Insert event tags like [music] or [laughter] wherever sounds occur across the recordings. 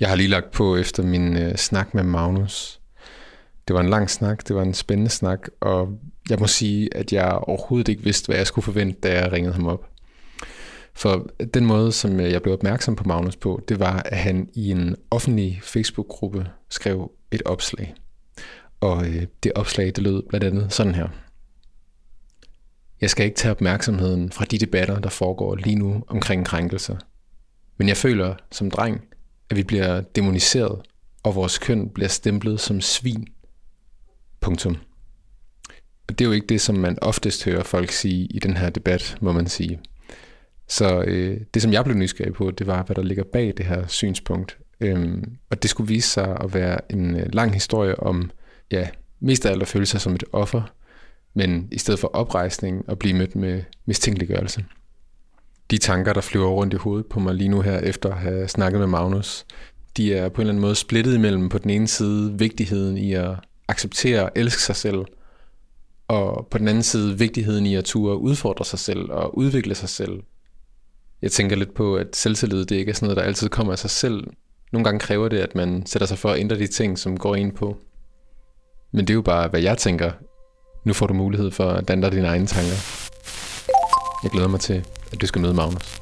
Jeg har lige lagt på efter min øh, snak med Magnus. Det var en lang snak, det var en spændende snak, og jeg må sige, at jeg overhovedet ikke vidste, hvad jeg skulle forvente, da jeg ringede ham op. For den måde, som øh, jeg blev opmærksom på Magnus på, det var, at han i en offentlig Facebook-gruppe skrev et opslag. Og øh, det opslag, det lød blandt andet sådan her. Jeg skal ikke tage opmærksomheden fra de debatter, der foregår lige nu omkring krænkelser. Men jeg føler som dreng, at vi bliver demoniseret, og vores køn bliver stemplet som svin. Punktum. Og det er jo ikke det, som man oftest hører folk sige i den her debat, må man sige. Så øh, det, som jeg blev nysgerrig på, det var, hvad der ligger bag det her synspunkt. Øhm, og det skulle vise sig at være en øh, lang historie om, ja, mest af alt at føle sig som et offer, men i stedet for oprejsning og blive mødt med mistænkeliggørelse. De tanker, der flyver rundt i hovedet på mig lige nu her, efter at have snakket med Magnus, de er på en eller anden måde splittet imellem på den ene side vigtigheden i at acceptere og elske sig selv, og på den anden side vigtigheden i at ture udfordre sig selv og udvikle sig selv. Jeg tænker lidt på, at selvtillid det ikke er sådan noget, der altid kommer af sig selv. Nogle gange kræver det, at man sætter sig for at ændre de ting, som går ind på. Men det er jo bare, hvad jeg tænker. Nu får du mulighed for at danne dine egne tanker. Jeg glæder mig til, at du skal møde Magnus.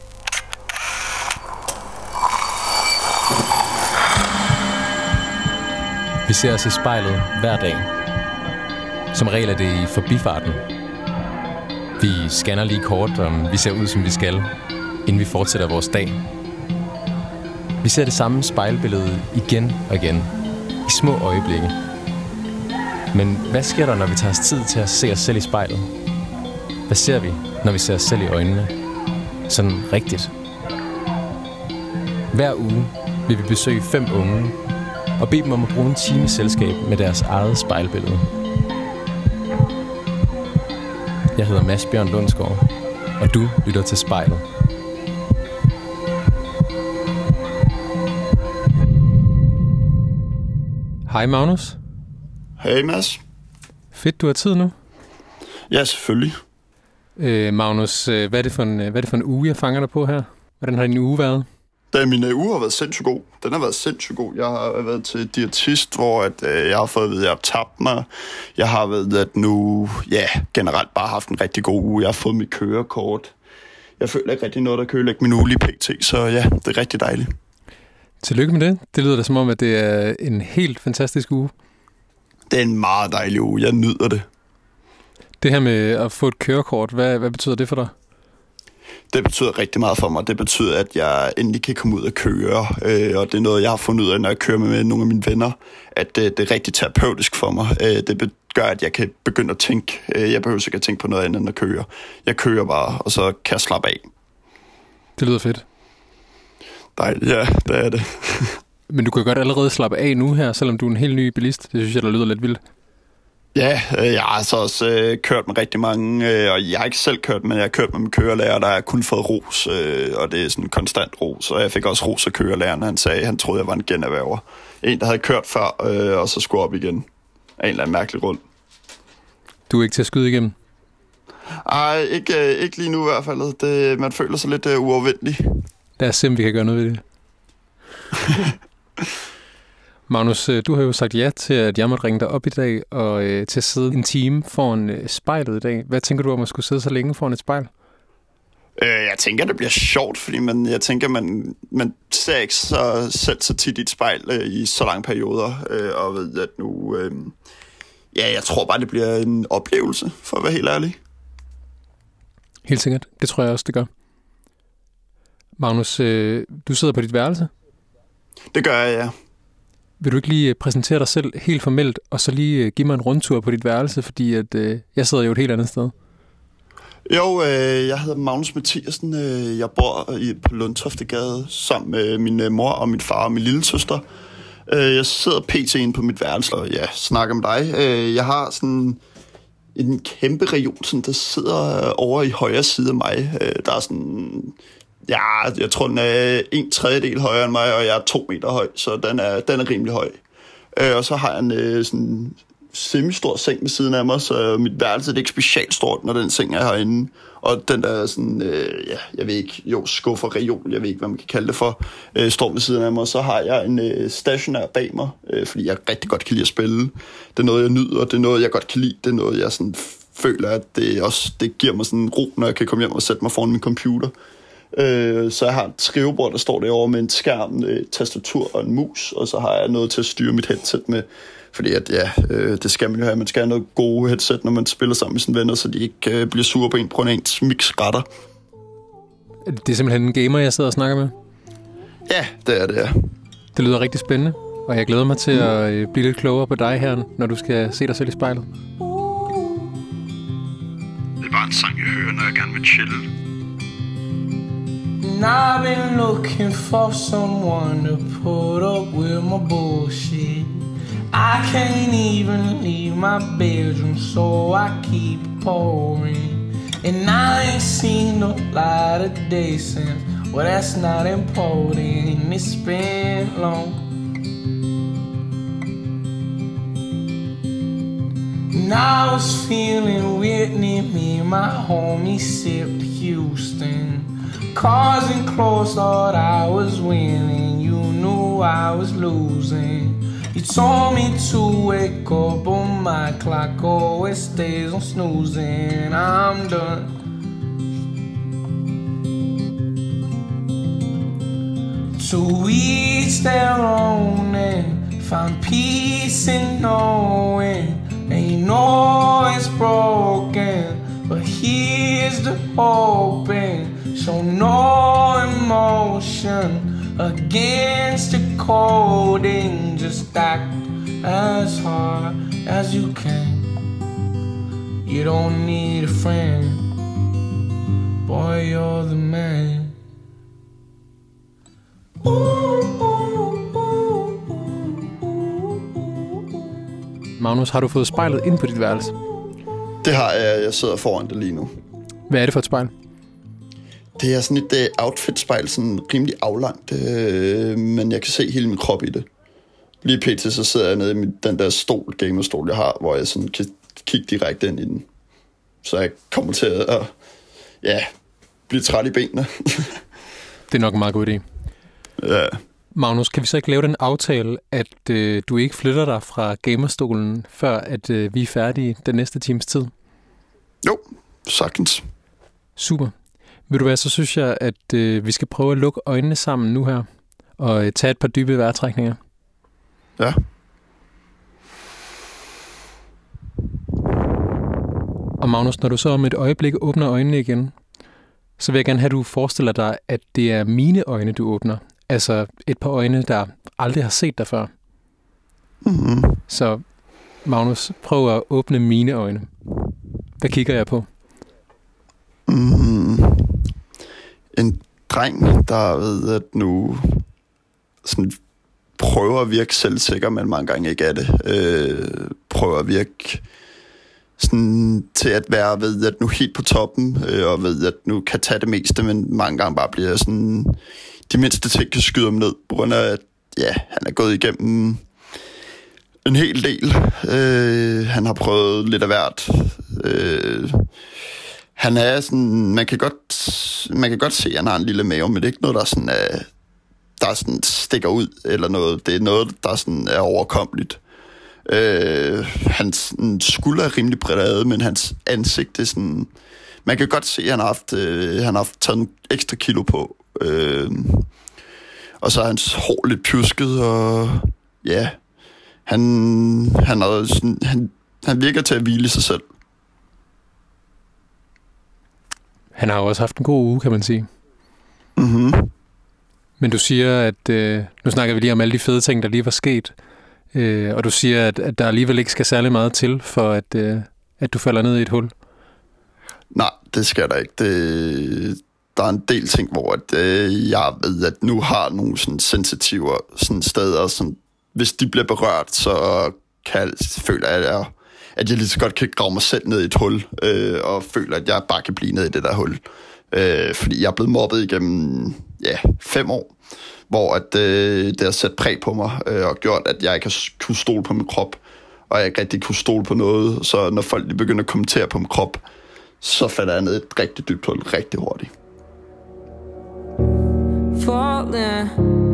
Vi ser os i spejlet hver dag. Som regel er det i forbifarten. Vi scanner lige kort, om vi ser ud, som vi skal, inden vi fortsætter vores dag. Vi ser det samme spejlbillede igen og igen, i små øjeblikke. Men hvad sker der, når vi tager os tid til at se os selv i spejlet? Hvad ser vi, når vi ser os selv i øjnene? Sådan rigtigt. Hver uge vil vi besøge fem unge og bede dem om at bruge en time selskab med deres eget spejlbillede. Jeg hedder Mads Bjørn Lundsgaard, og du lytter til spejlet. Hej Magnus. Hej Mads. Fedt, du har tid nu. Ja, selvfølgelig. Øh, Magnus, øh, hvad er, det for en, øh, hvad er det for en uge, jeg fanger dig på her? Hvordan har din uge været? Da min uh, uge har været sindssygt god. Den har været sindssygt god. Jeg har været til diætist, hvor at, øh, jeg har fået at vide, at jeg har tabt mig. Jeg har været at nu, ja, generelt bare haft en rigtig god uge. Jeg har fået mit kørekort. Jeg føler ikke rigtig noget, der kan ødelægge min uge lige pt. Så ja, det er rigtig dejligt. Tillykke med det. Det lyder da som om, at det er en helt fantastisk uge. Det er en meget dejlig uge. Jeg nyder det. Det her med at få et kørekort, hvad, hvad betyder det for dig? Det betyder rigtig meget for mig. Det betyder, at jeg endelig kan komme ud og køre, øh, og det er noget, jeg har fundet ud af, når jeg kører med nogle af mine venner, at det, det er rigtig terapeutisk for mig. Øh, det gør, at jeg kan begynde at tænke. Øh, jeg behøver ikke at tænke på noget andet end at køre. Jeg kører bare, og så kan jeg slappe af. Det lyder fedt. Dejligt, ja, det er det. [laughs] Men du kan godt allerede slappe af nu her, selvom du er en helt ny bilist. Det synes jeg, der lyder lidt vildt. Ja, øh, jeg har altså også øh, kørt med rigtig mange, øh, og jeg har ikke selv kørt, men jeg har kørt med min kørelærer, der har kun fået ros, øh, og det er sådan konstant ros, og jeg fik også ros af kørelæreren, han sagde, han troede, jeg var en generhverver. En, der havde kørt før, øh, og så skulle op igen af en eller anden mærkelig grund. Du er ikke til at skyde igennem? Ej, ikke, øh, ikke lige nu i hvert fald. Det, man føler sig lidt øh, uovervindelig. Lad os se, om vi kan gøre noget ved det. [laughs] Magnus, øh, du har jo sagt ja til, at jeg måtte ringe dig op i dag, og øh, til at sidde en time foran øh, spejlet i dag. Hvad tænker du om at skulle sidde så længe foran et spejl? Øh, jeg tænker, det bliver sjovt, fordi man, jeg tænker, man, man ser ikke så, selv så tit i et spejl øh, i så lange perioder, øh, og ved at nu... Øh, ja, jeg tror bare, det bliver en oplevelse, for at være helt ærlig. Helt sikkert. Det tror jeg også, det gør. Magnus, øh, du sidder på dit værelse? Det gør jeg, ja. Vil du ikke lige øh, præsentere dig selv helt formelt, og så lige øh, give mig en rundtur på dit værelse, fordi at, øh, jeg sidder jo et helt andet sted. Jo, øh, jeg hedder Magnus Mathiasen. Øh, jeg bor i, på Lundtoftegade sammen med min øh, mor og min far og min lille søster. Øh, jeg sidder pt. inde på mit værelse og ja, snakker med dig. Øh, jeg har sådan en kæmpe region, sådan, der sidder øh, over i højre side af mig. Øh, der er sådan Ja, jeg tror, den er en tredjedel højere end mig, og jeg er to meter høj, så den er, den er rimelig høj. Øh, og så har jeg en øh, sådan semi-stor seng ved siden af mig, så mit værelse det er ikke specielt stort, når den seng er herinde. Og den der sådan, øh, ja, jeg ved ikke, jo, skuffer, reol, jeg ved ikke, hvad man kan kalde det for, øh, står ved siden af mig. Så har jeg en øh, stationær bag mig, øh, fordi jeg rigtig godt kan lide at spille. Det er noget, jeg nyder, det er noget, jeg godt kan lide, det er noget, jeg sådan føler, at det også det giver mig sådan ro, når jeg kan komme hjem og sætte mig foran min computer. Øh, så jeg har et skrivebord, der står derovre med en skærm, et tastatur og en mus, og så har jeg noget til at styre mit headset med. Fordi at, ja, øh, det skal man jo have. Man skal have noget gode headset, når man spiller sammen med sine venner, så de ikke øh, bliver sure på en på en ens mix retter. Det er simpelthen en gamer, jeg sidder og snakker med. Ja, det er det, ja. Det lyder rigtig spændende, og jeg glæder mig til at øh, blive lidt klogere på dig her, når du skal se dig selv i spejlet. Det er bare en sang, jeg hører, når jeg gerne vil chille. And I've been looking for someone to put up with my bullshit. I can't even leave my bedroom, so I keep pouring. And I ain't seen no light of day since. Well, that's not important. It's been long. And I was feeling Whitney, me my homie sipped Houston. Cars and clothes thought I was winning. You knew I was losing. You told me to wake up, but my clock always stays on snoozing. I'm done. To each their own and find peace in knowing. Ain't know it's broken, but here's the hoping. Show no emotion against the coding. Just act as hard as you can. You don't need a friend, boy, you're the man. Ooh. Magnus, har du fået spejlet ind på dit værelse? Det har jeg. Jeg sidder foran det lige nu. Hvad er det for et spejl? Det er sådan et uh, outfit-spejl, sådan rimelig aflangt, uh, men jeg kan se hele min krop i det. Lige pt. så sidder jeg nede i min, den der stol, gamerstol, jeg har, hvor jeg sådan kan kigge direkte ind i den. Så jeg kommer til at, ja, blive træt i benene. [laughs] Det er nok en meget god idé. ja. Magnus, kan vi så ikke lave den aftale, at øh, du ikke flytter dig fra gamerstolen, før at øh, vi er færdige den næste times tid? Jo, sagtens. Super. Vil du hvad, så synes jeg, at øh, vi skal prøve at lukke øjnene sammen nu her, og øh, tage et par dybe vejrtrækninger. Ja. Og Magnus, når du så om et øjeblik åbner øjnene igen, så vil jeg gerne have, at du forestiller dig, at det er mine øjne, du åbner. Altså et par øjne, der aldrig har set dig før. Mm-hmm. Så Magnus, prøv at åbne mine øjne. Hvad kigger jeg på? Mm. En dreng, der ved at nu sådan prøver at virke selvsikker, men mange gange ikke er det. Øh, prøver at virke sådan til at være ved at nu helt på toppen, øh, og ved at nu kan tage det meste, men mange gange bare bliver sådan, de mindste ting kan skyde ham ned, på grund af, at ja, han er gået igennem en hel del. Øh, han har prøvet lidt af hvert. Øh, han er sådan, man kan godt, man kan godt se, at han har en lille mave, men det er ikke noget, der er sådan, øh, er, der sådan stikker ud eller noget. Det er noget, der sådan er overkommeligt. Øh, hans skulder er rimelig brede, men hans ansigt er sådan... Man kan godt se, at han har haft, øh, han har haft taget en ekstra kilo på. Øh, og så er hans hår lidt pjusket, og ja, han, han, er sådan, han, han virker til at hvile sig selv. Han har jo også haft en god uge, kan man sige. Mm-hmm. Men du siger, at øh, nu snakker vi lige om alle de fede ting, der lige var sket. Øh, og du siger, at, at der alligevel ikke skal særlig meget til, for at, øh, at du falder ned i et hul. Nej, det skal der ikke. Det, der er en del ting, hvor at, øh, jeg ved, at nu har nogle sådan sensitive sådan steder, sådan, hvis de bliver berørt, så kan jeg føle, at jeg, at jeg lige så godt kan grave mig selv ned i et hul, øh, og føler, at jeg bare kan blive ned i det der hul. Øh, fordi jeg er blevet mobbet igennem ja, fem år, hvor at, øh, det har sat præg på mig, øh, og gjort, at jeg ikke har kunne stole på min krop, og jeg ikke rigtig kunne stole på noget. Så når folk lige begynder at kommentere på min krop, så falder jeg ned i et rigtig dybt hul rigtig hurtigt. Falling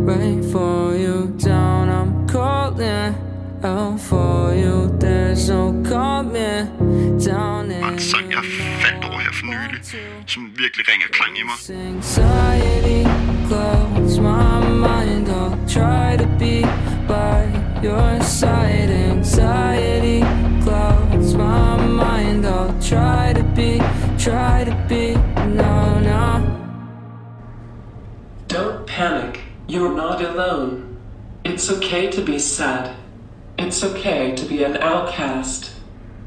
right for you down, I'm calling out for you. There's no coming down Og sang, jeg faldt over her for nylig, som virkelig ringer klang i mig. Anxiety clouds my mind. I'll try to be by your side. Anxiety clouds my mind. I'll try to be, try to be. No, no. Don't panic. You're not alone. It's okay to be sad. It's okay to be an outcast.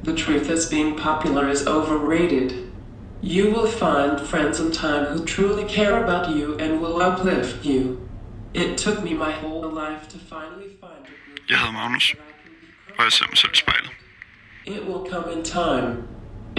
The truth is being popular is overrated. You will find friends in time who truly care about you and will uplift you. It took me my whole life to finally find a group Jeg hedder Magnus, og jeg ser mig selv i spejlet. It will come in time.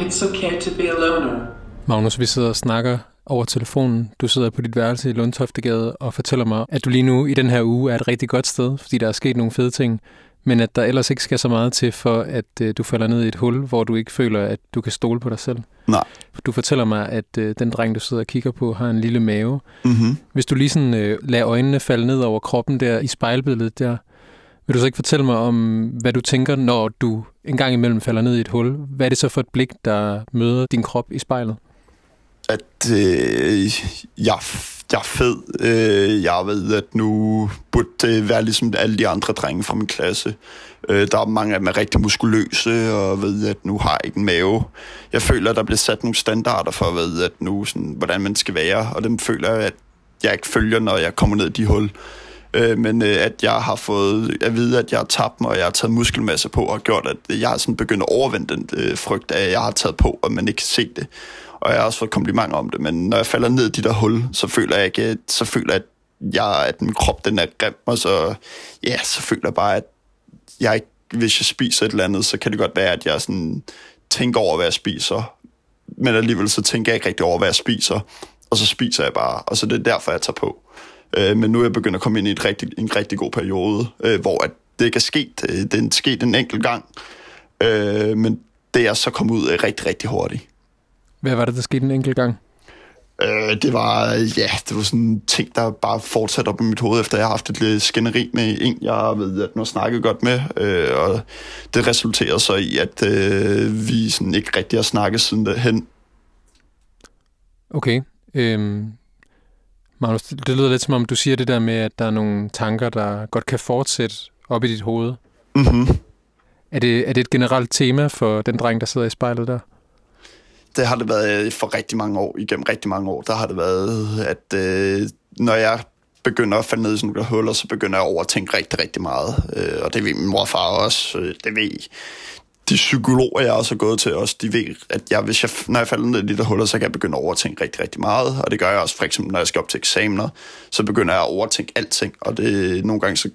It's okay to be a loner. Magnus, vi sidder og snakker over telefonen. Du sidder på dit værelse i Lundtoftegade og fortæller mig, at du lige nu i den her uge er et rigtig godt sted, fordi der er sket nogle fede ting, men at der ellers ikke skal så meget til for, at øh, du falder ned i et hul, hvor du ikke føler, at du kan stole på dig selv. Nej. Du fortæller mig, at øh, den dreng, du sidder og kigger på, har en lille mave. Mm-hmm. Hvis du lige sådan øh, lader øjnene falde ned over kroppen der i spejlbilledet der, vil du så ikke fortælle mig om, hvad du tænker, når du en gang imellem falder ned i et hul? Hvad er det så for et blik, der møder din krop i spejlet? At øh, jeg, jeg er fed. Øh, jeg ved, at nu burde det være ligesom alle de andre drenge fra min klasse. Øh, der er mange af dem er rigtig muskuløse, og ved, at nu har jeg ikke en mave. Jeg føler, at der bliver sat nogle standarder for, ved, at nu, sådan, hvordan man skal være, og dem føler jeg, at jeg ikke følger, når jeg kommer ned i de hul. Øh, men øh, at jeg har fået at vide, at jeg har tabt mig, og jeg har taget muskelmasse på, og gjort, at jeg har sådan begyndt at overvinde den øh, frygt af, at jeg har taget på, og man ikke kan se det. Og jeg har også fået komplimenter om det, men når jeg falder ned i de der hul, så føler jeg ikke, så føler jeg, at, jeg, at min krop den er grim, og så, ja, så føler jeg bare, at jeg ikke, hvis jeg spiser et eller andet, så kan det godt være, at jeg sådan tænker over, hvad jeg spiser, men alligevel så tænker jeg ikke rigtig over, hvad jeg spiser, og så spiser jeg bare, og så det er derfor, jeg tager på. Øh, men nu er jeg begyndt at komme ind i et rigtig, en rigtig god periode, øh, hvor at det ikke er sket. Øh, Det er sket en enkelt gang, øh, men det er så kommet ud af rigtig, rigtig hurtigt. Hvad var det, der skete en enkelt gang? Øh, det var, ja, det var sådan en ting, der bare fortsatte op i mit hoved, efter jeg har haft et lidt skænderi med en, jeg ved, at nu snakket godt med, øh, og det resulterede så i, at øh, vi sådan ikke rigtig har snakket siden hen. Okay. Øhm, Magnus, det det lyder lidt som om, du siger det der med, at der er nogle tanker, der godt kan fortsætte op i dit hoved. Mm-hmm. Er det, er det et generelt tema for den dreng, der sidder i spejlet der? Det har det været øh, for rigtig mange år, igennem rigtig mange år, der har det været, at øh, når jeg begynder at falde ned i sådan nogle huller, så begynder jeg at overtænke rigtig, rigtig meget. Øh, og det ved min mor og far også. Øh, det ved de psykologer, jeg også har gået til også, de ved, at jeg, hvis jeg, når jeg falder ned i de der huller, så kan jeg begynde at overtænke rigtig, rigtig meget. Og det gør jeg også, for eksempel, når jeg skal op til eksamener, så begynder jeg at overtænke alting. Og det nogle gange så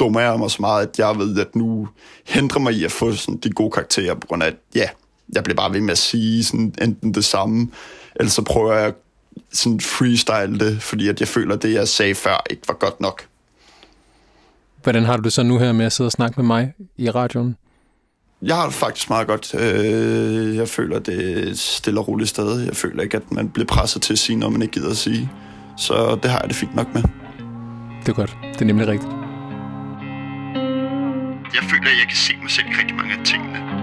dummer jeg mig så meget, at jeg ved, at nu hindrer mig i at få sådan, de gode karakterer, på grund af, at ja, jeg bliver bare ved med at sige sådan, enten det samme, eller så prøver jeg sådan freestyle det, fordi at jeg føler, at det, jeg sagde før, ikke var godt nok. Hvordan har du det så nu her med at sidde og snakke med mig i radioen? Jeg har det faktisk meget godt. Øh, Jeg føler, det er et stille og roligt sted. Jeg føler ikke, at man bliver presset til at sige noget, man ikke gider at sige. Så det har jeg det fint nok med. Det er godt. Det er nemlig rigtigt. Jeg føler, at jeg kan se mig selv i rigtig mange af tingene.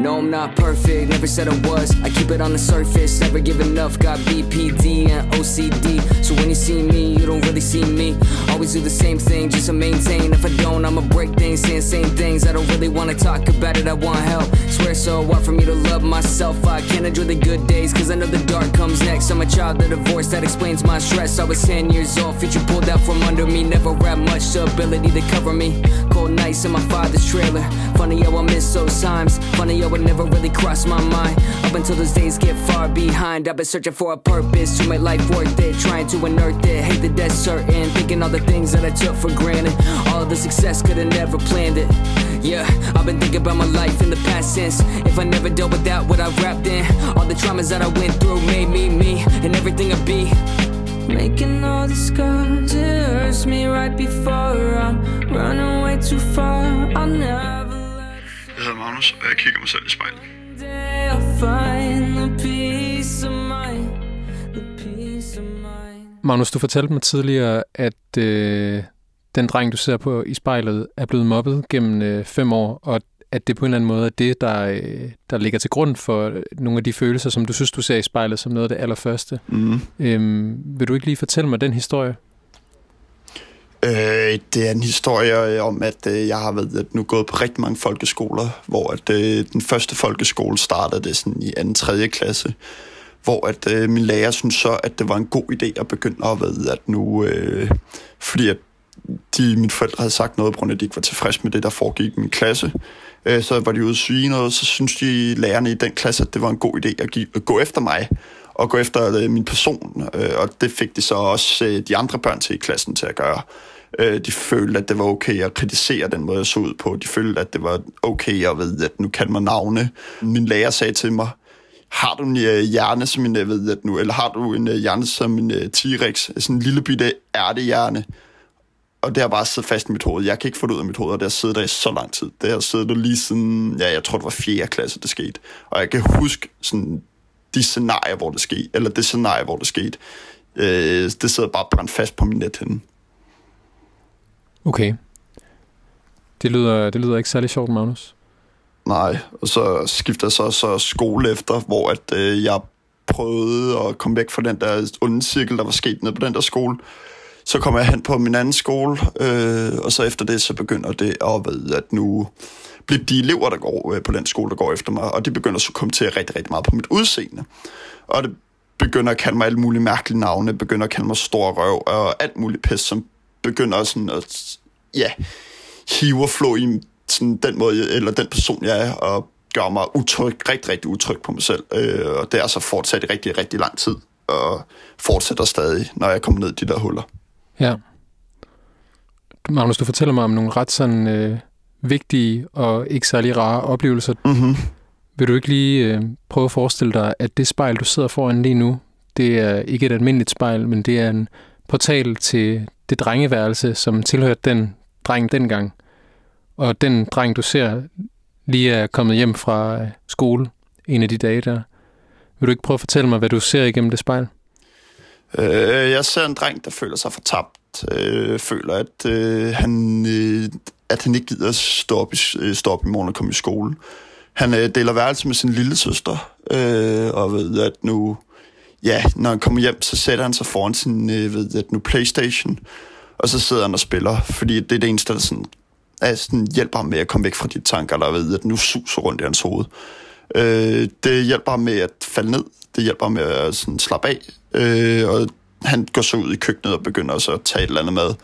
No, I'm not perfect, never said I was. I keep it on the surface, never give enough. Got BPD and OCD. So when you see me, you don't really see me. Always do the same thing just to maintain. If I don't, I'ma break things, saying same things. I don't really wanna talk about it, I want help. Swear so hard for me to love myself. I can't enjoy the good days, cause I know the dark comes next. I'm a child of divorce, that explains my stress. I was 10 years old, future pulled out from under me. Never had much ability to cover me. Cold nights in my father's trailer. Funny how I miss those times. Funny how it never really crossed my mind. Up until those days get far behind. I've been searching for a purpose to make life worth it. Trying to unearth it. Hate the death certain. Thinking all the things that I took for granted. All the success could have never planned it. Yeah, I've been thinking about my life in the past since. If I never dealt with that, what I wrapped in. All the traumas that I went through made me me. And everything I be. Making all the scars, it hurts me right before I'm running way too far. I'll never Jeg hedder Magnus, og jeg kigger mig selv i spejlet. Magnus, du fortalte mig tidligere, at øh, den dreng, du ser på i spejlet, er blevet mobbet gennem øh, fem år, og at det på en eller anden måde er det, der, øh, der ligger til grund for nogle af de følelser, som du synes, du ser i spejlet som noget af det allerførste. Mm. Øhm, vil du ikke lige fortælle mig den historie? Øh, det er en historie øh, om, at øh, jeg har været at nu gået på rigtig mange folkeskoler, hvor at øh, den første folkeskole startede det sådan i 2. 3. klasse, hvor at øh, min lærer synes så, at det var en god idé at begynde at ved, at nu, øh, fordi at de, mine forældre havde sagt noget, på grund af, at de ikke var tilfredse med det, der foregik i min klasse. Øh, så var de ude at syge noget, så synes de lærerne i den klasse, at det var en god idé at, give, at gå efter mig og gå efter øh, min person. Øh, og det fik de så også øh, de andre børn til i klassen til at gøre. Øh, de følte, at det var okay at kritisere den måde, jeg så ud på. De følte, at det var okay at vide, at nu kan man navne. Min lærer sagde til mig, har du en øh, hjerne som en, øh, jeg ved at nu, eller har du en øh, hjerne som en øh, T-Rex, sådan en lille bitte ærtehjerne, og det har bare siddet fast i mit hoved. Jeg kan ikke få det ud af mit hoved, og det har siddet der i så lang tid. Det har siddet der lige siden, ja, jeg tror det var 4. klasse, det skete. Og jeg kan huske sådan, de scenarier, hvor det skete, eller det scenarie, hvor det skete. Øh, det sidder bare brændt fast på min nethænde. Okay. Det lyder, det lyder ikke særlig sjovt, Magnus. Nej, og så skiftede jeg så, så skole efter, hvor at, øh, jeg prøvede at komme væk fra den der onde cirkel, der var sket nede på den der skole. Så kom jeg hen på min anden skole, øh, og så efter det, så begynder det at ved, at nu bliver de elever, der går øh, på den skole, der går efter mig, og de begynder så at kommentere rigtig, rigtig meget på mit udseende. Og det begynder at kalde mig alle mulige mærkelige navne, begynder at kalde mig stor røv, og alt muligt pis, som begynder sådan at, ja, hive og flå i sådan den måde, eller den person, jeg er, og gør mig utryg, rigtig, rigtig utryg på mig selv. Øh, og det er så fortsat i rigtig, rigtig lang tid, og fortsætter stadig, når jeg kommer ned i de der huller. Ja. Magnus, du fortæller mig om nogle ret sådan øh, vigtige og ikke særlig rare oplevelser. Mm-hmm. Vil du ikke lige øh, prøve at forestille dig, at det spejl, du sidder foran lige nu, det er ikke et almindeligt spejl, men det er en portal til det drengeværelse, som tilhørte den dreng dengang. Og den dreng, du ser, lige er kommet hjem fra øh, skole en af de dage der. Vil du ikke prøve at fortælle mig, hvad du ser igennem det spejl? Øh, jeg ser en dreng, der føler sig fortabt. Øh, føler, at, øh, han, øh, at han ikke gider stå op, i, stå op i morgen og komme i skole. Han øh, deler værelse med sin lille søster, øh, og ved at nu, ja, når han kommer hjem, så sætter han sig foran sin, øh, ved det, nu Playstation, og så sidder han og spiller, fordi det er det eneste, der sådan, er sådan, hjælper ham med at komme væk fra de tanker, der ved at nu suser rundt i hans hoved. Øh, det hjælper ham med at falde ned, det hjælper ham med at sådan, slappe af, øh, og han går så ud i køkkenet og begynder så at tage et eller andet mad.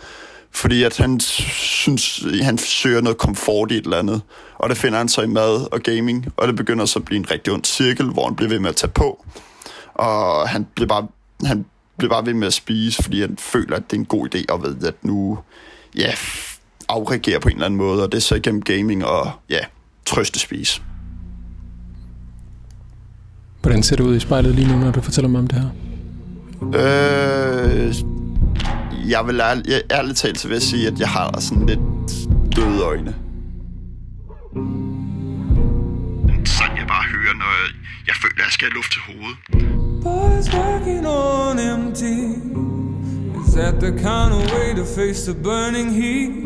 Fordi at han synes, han søger noget komfort i et eller andet. Og det finder han så i mad og gaming. Og det begynder så at blive en rigtig ond cirkel, hvor han bliver ved med at tage på. Og han bliver bare, han bliver bare ved med at spise, fordi han føler, at det er en god idé at ved, at nu ja, afreagere på en eller anden måde. Og det er så igennem gaming og ja, trøste spise. Hvordan ser det ud i spejlet lige nu, når du fortæller mig om det her? Øh, jeg vil ærlig, jeg, ærligt talt så vil jeg sige, at jeg har sådan lidt døde øjne. Sang, jeg bare hører, når jeg, jeg føler, at jeg skal have luft til hovedet. Boys working on empty. Is that the kind of way to face the burning heat?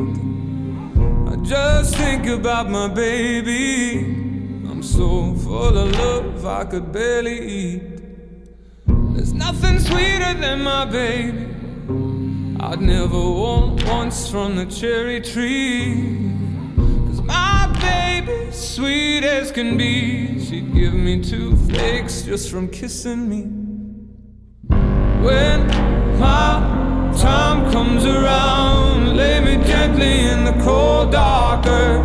I just think about my baby. I'm so full of love I could barely eat. There's nothing sweeter than my baby. I'd never want once from the cherry tree. Sweet as can be, she'd give me two flakes just from kissing me. When my time comes around, lay me gently in the cold dark earth.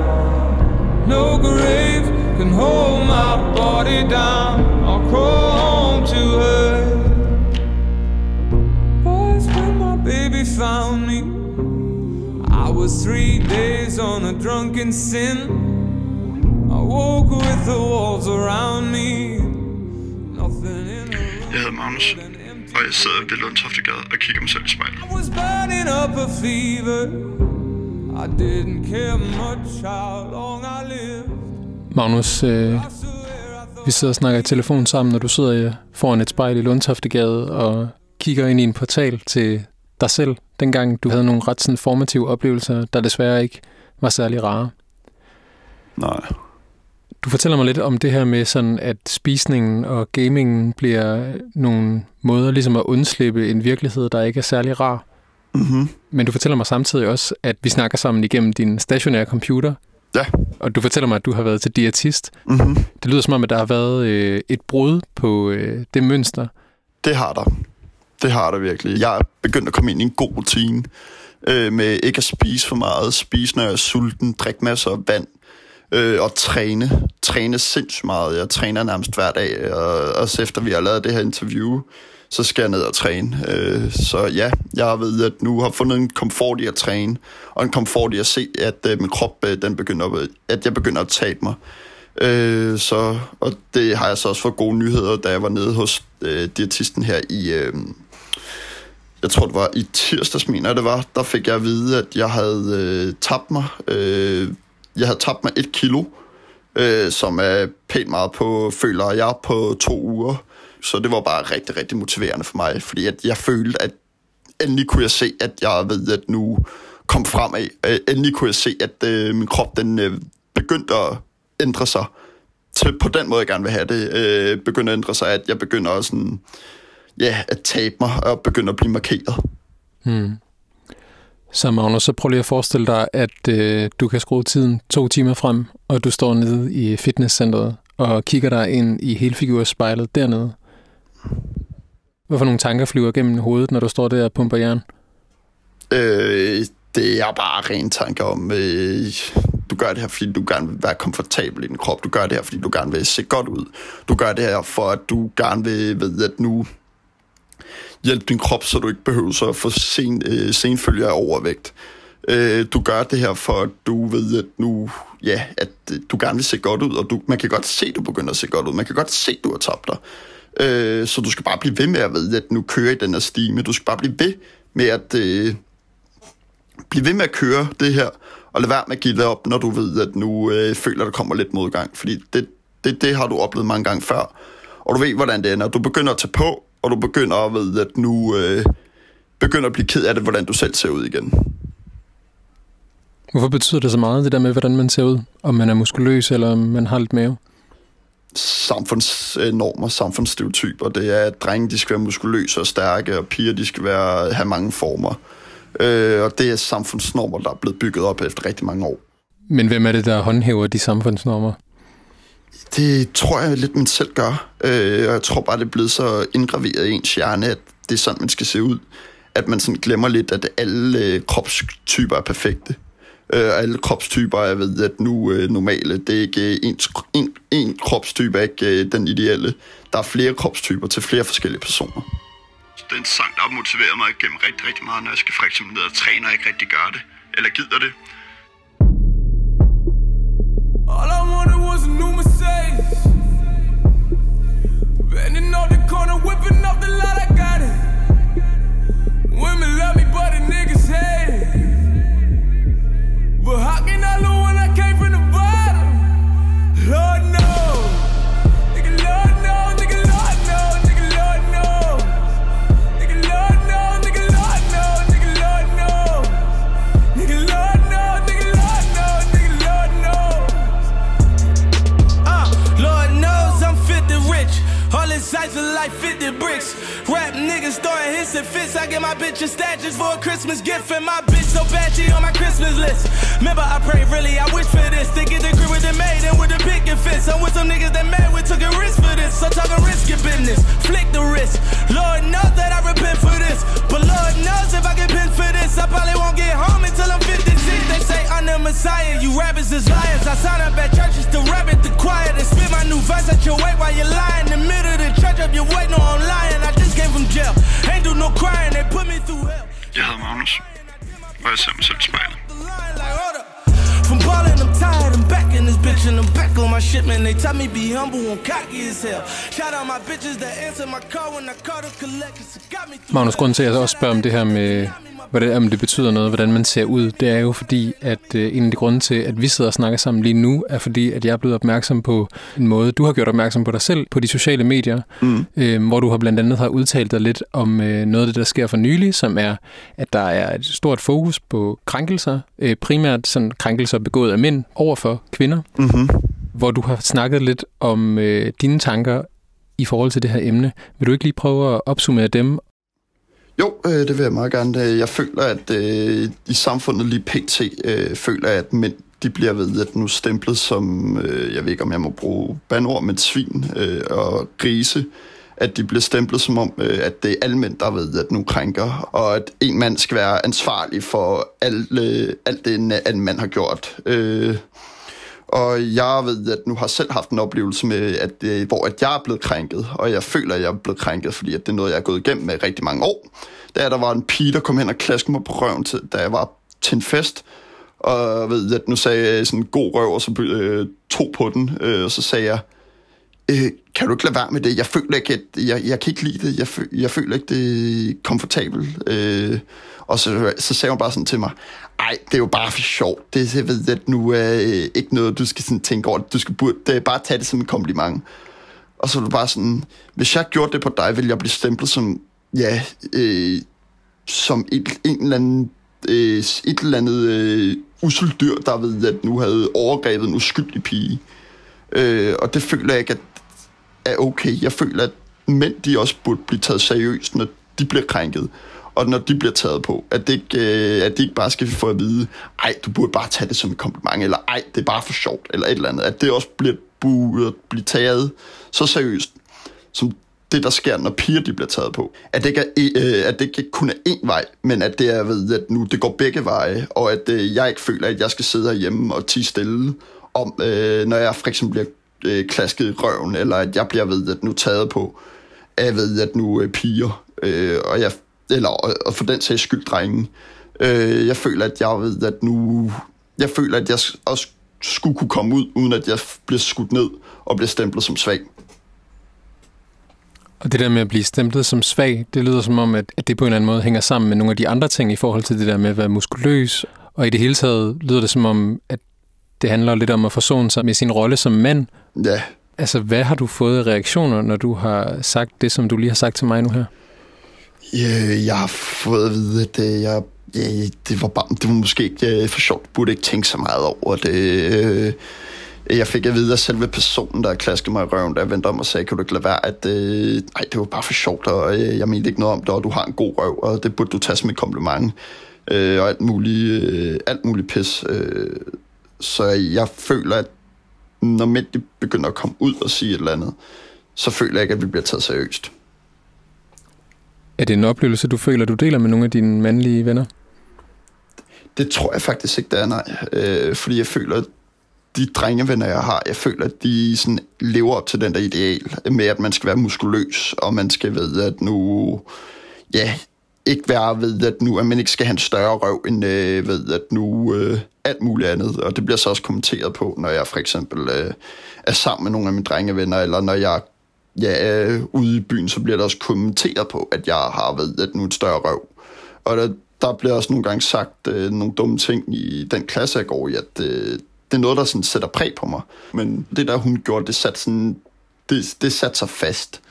No grave can hold my body down. I'll crawl home to her. Boys, when my baby found me, I was three days on a drunken sin. I woke with the walls around me. Nothing in a Jeg hedder Magnus, og jeg sidder ved Lundtoftegade og kigger mig selv i spejlet. I was burning up a fever. I didn't care much how long I lived. Magnus, øh, vi sidder og snakker i telefon sammen, når du sidder foran et spejl i Lundtoftegade og kigger ind i en portal til dig selv, dengang du havde nogle ret sådan, formative oplevelser, der desværre ikke var særlig rare. Nej. Du fortæller mig lidt om det her med, sådan, at spisningen og gamingen bliver nogle måder ligesom at undslippe en virkelighed, der ikke er særlig rar. Mm-hmm. Men du fortæller mig samtidig også, at vi snakker sammen igennem din stationære computer. Ja. Og du fortæller mig, at du har været til diætist. Mm-hmm. Det lyder som om, at der har været øh, et brud på øh, det mønster. Det har der. Det har der virkelig. Jeg er begyndt at komme ind i en god rutine øh, med ikke at spise for meget, spise når jeg er sulten, drikke masser af vand øh, og træne. Træne sindssygt meget. Jeg træner nærmest hver dag, og også efter vi har lavet det her interview, så skal jeg ned og træne. Øh, så ja, jeg ved, at nu har fundet en komfort i at træne, og en komfort i at se, at øh, min krop, øh, den begynder, at at jeg begynder at tabe mig. Øh, så, og det har jeg så også fået gode nyheder, da jeg var nede hos øh, diætisten her i, øh, jeg tror det var i tirsdags, mener jeg det var, der fik jeg at vide, at jeg havde øh, tabt mig, øh, jeg havde tabt mig et kilo, øh, som er pænt meget på, føler jeg, på to uger. Så det var bare rigtig, rigtig motiverende for mig, fordi at jeg følte, at endelig kunne jeg se, at jeg ved, at nu kom fremad. Øh, endelig kunne jeg se, at øh, min krop den øh, begyndte at ændre sig til på den måde, jeg gerne vil have det. Øh, begyndte at ændre sig, at jeg begynder at, sådan, ja, at tabe mig og begynder at blive markeret. Hmm. Så Magnus, så prøv lige at forestille dig, at øh, du kan skrue tiden to timer frem, og du står nede i fitnesscenteret og kigger dig ind i helfigurspejlet dernede. Hvorfor nogle tanker flyver gennem hovedet, når du står der og pumper jern? Øh, det er bare ren tanke om, øh, du gør det her, fordi du gerne vil være komfortabel i din krop. Du gør det her, fordi du gerne vil se godt ud. Du gør det her, for at du gerne vil ved, at nu hjælpe din krop, så du ikke behøver så at få sen, øh, senfølger af overvægt. Øh, du gør det her, for at du ved, at nu, ja, at øh, du gerne vil se godt ud, og du, man kan godt se, at du begynder at se godt ud. Man kan godt se, at du har tabt dig. Øh, så du skal bare blive ved med at vide, at nu kører i den her stime. Du skal bare blive ved med at øh, blive ved med at køre det her, og lade være med at give det op, når du ved, at nu øh, føler, at der kommer lidt modgang. Fordi det, det, det har du oplevet mange gange før. Og du ved, hvordan det ender. Du begynder at tage på, og du begynder at ved, at nu øh, begynder at blive ked af det, hvordan du selv ser ud igen. Hvorfor betyder det så meget, det der med, hvordan man ser ud? Om man er muskuløs, eller om man har lidt mere? samfundsnormer, samfundsstereotyper. Det er, at drenge de skal være muskuløse og stærke, og piger de skal være, have mange former. Øh, og det er samfundsnormer, der er blevet bygget op efter rigtig mange år. Men hvem er det, der håndhæver de samfundsnormer? Det tror jeg lidt, man selv gør. Øh, og jeg tror bare, det er blevet så indgraveret i ens hjerne, at det er sådan, man skal se ud. At man sådan glemmer lidt, at alle øh, kropstyper er perfekte. Øh, alle kropstyper er ved, at nu øh, normale. Det er ikke øh, en, en, en kropstype er ikke øh, den ideelle. Der er flere kropstyper til flere forskellige personer. Det den sang, der motiverer mig gennem rigtig, rigtig meget, når jeg skal for eksempel ned og træne og ikke rigtig gøre det. Eller gider det. All I wanted was a new Mercedes. Bending off the corner, whipping off the lot, I got it. Women love me, but the niggas hate it. But how can Sights of life 50 bricks. Rap niggas throwing hits and fits. I get my bitch a statues for a Christmas gift. And my bitch so bad she on my Christmas list. Remember, I pray really, I wish for this. To get the grip with the maid and with the picket fits. I'm with some niggas that mad, we took a risk for this. So talking risky business, flick the wrist. Lord knows that I repent for this. But Lord knows if I get pinned for this, I probably won't get home until I'm 56. They say I'm the Messiah, you rappers is liars. I sign up at churches to rap at the choir. They spit my new verse at your weight while you're lying. In the middle church up your weight, no, I'm lying. I just came from jail. Ain't do no crying, they put me through hell. Jeg hedder Magnus, og jeg ser mig selv i spejlet. From ballin', I'm tired, I'm back in this bitch and I'm back on my shit, man. They tell me be humble, I'm cocky as hell. Shout out my bitches that answer my call when I call to collect, got me through Magnus, grunden til, at jeg også spørger om det her med, hvordan, om det betyder noget, hvordan man ser ud, det er jo fordi, at øh, en af de grunde til, at vi sidder og snakker sammen lige nu, er fordi, at jeg er blevet opmærksom på en måde, du har gjort opmærksom på dig selv på de sociale medier, mm. øh, hvor du har blandt andet har udtalt dig lidt om øh, noget af det, der sker for nylig, som er, at der er et stort fokus på krænkelser, øh, primært sådan krænkelser begået af mænd over for kvinder, mm-hmm. hvor du har snakket lidt om øh, dine tanker i forhold til det her emne. Vil du ikke lige prøve at opsummere dem jo, øh, det vil jeg meget gerne. Øh, jeg føler, at øh, i samfundet lige pt. Øh, føler jeg, at mænd de bliver ved at nu stemplet som, øh, jeg ved ikke om jeg må bruge bandord, men svin øh, og grise, at de bliver stemplet som om, øh, at det er alle mænd, der ved at nu krænker, og at en mand skal være ansvarlig for alt, øh, alt det, en mand har gjort. Øh, og jeg ved, at nu har selv haft en oplevelse med, at, øh, hvor at jeg er blevet krænket, og jeg føler, at jeg er blevet krænket, fordi at det er noget, jeg er gået igennem med rigtig mange år. Da der var en pige, der kom hen og klaskede mig på røven, til, da jeg var til en fest, og ved, at nu sagde jeg sådan en god røv, og så øh, to på den, øh, og så sagde jeg, øh, kan du ikke lade være med det? Jeg føler ikke, at jeg, jeg kan ikke lide det. Jeg, føl, jeg føler ikke, det er komfortabelt. Øh, og så, så sagde hun bare sådan til mig, ej, det er jo bare for sjovt. Det jeg ved at nu er øh, ikke noget, du skal sådan tænke over. Du skal burde, det bare tage det som en kompliment. Og så var det bare sådan, hvis jeg gjorde det på dig, ville jeg blive stemplet som, ja, øh, som et, en eller anden, øh, et eller andet øh, usseldyr, der ved, at nu havde overgrebet en uskyldig pige. Øh, og det føler jeg ikke, at er okay. Jeg føler, at mænd, de også burde blive taget seriøst, når de bliver krænket og når de bliver taget på, at det ikke, øh, at de ikke bare skal få at vide, ej, du burde bare tage det som et kompliment, eller ej, det er bare for sjovt, eller et eller andet. At det også bliver, burde blive taget så seriøst, som det, der sker, når piger de bliver taget på. At det ikke, er, e- øh, at det ikke kun er én vej, men at det er ved, at nu det går begge veje, og at øh, jeg ikke føler, at jeg skal sidde herhjemme og tige stille, om, øh, når jeg for eksempel bliver øh, klasket i røven, eller at jeg bliver ved, at nu taget på, af ved, at nu øh, piger, øh, og jeg eller og for den sags skyld drenge. Øh, jeg føler, at jeg ved, at nu... Jeg føler, at jeg også skulle kunne komme ud, uden at jeg bliver skudt ned og bliver stemplet som svag. Og det der med at blive stemplet som svag, det lyder som om, at, at det på en eller anden måde hænger sammen med nogle af de andre ting i forhold til det der med at være muskuløs. Og i det hele taget lyder det som om, at det handler lidt om at forsone sig med sin rolle som mand. Ja. Altså, hvad har du fået af reaktioner, når du har sagt det, som du lige har sagt til mig nu her? Øh, jeg har fået at vide, at det, jeg, ja, det, var bare, det var måske ikke for sjovt. Jeg burde ikke tænke så meget over det. Øh, jeg fik at vide at selve personen, der klaskede mig i røven, jeg vendte om og sagde, kan du ikke lade være, at øh, nej, det var bare for sjovt, og øh, jeg mente ikke noget om det, og du har en god røv, og det burde du tage som et kompliment, øh, og alt muligt, øh, alt muligt pis. Øh, så jeg føler, at når mænd de begynder at komme ud og sige et eller andet, så føler jeg ikke, at vi bliver taget seriøst. Er det en oplevelse, du føler, du deler med nogle af dine mandlige venner? Det tror jeg faktisk ikke, det er, nej. Øh, fordi jeg føler, at de drengevenner, jeg har, jeg føler, at de sådan lever op til den der ideal med, at man skal være muskuløs, og man skal ved, at nu... Ja, ikke være ved, at nu at man ikke skal have en større røv, end øh, ved, at nu øh, alt muligt andet. Og det bliver så også kommenteret på, når jeg for eksempel øh, er sammen med nogle af mine drengevenner, eller når jeg ja, er ude i byen, så bliver der også kommenteret på, at jeg har været at nu et større røv. Og der, der bliver også nogle gange sagt øh, nogle dumme ting i den klasse, jeg går i, at øh, det er noget, der sådan sætter præg på mig. Men det der, hun gjorde, det satte, sådan, det, det satte sig fast,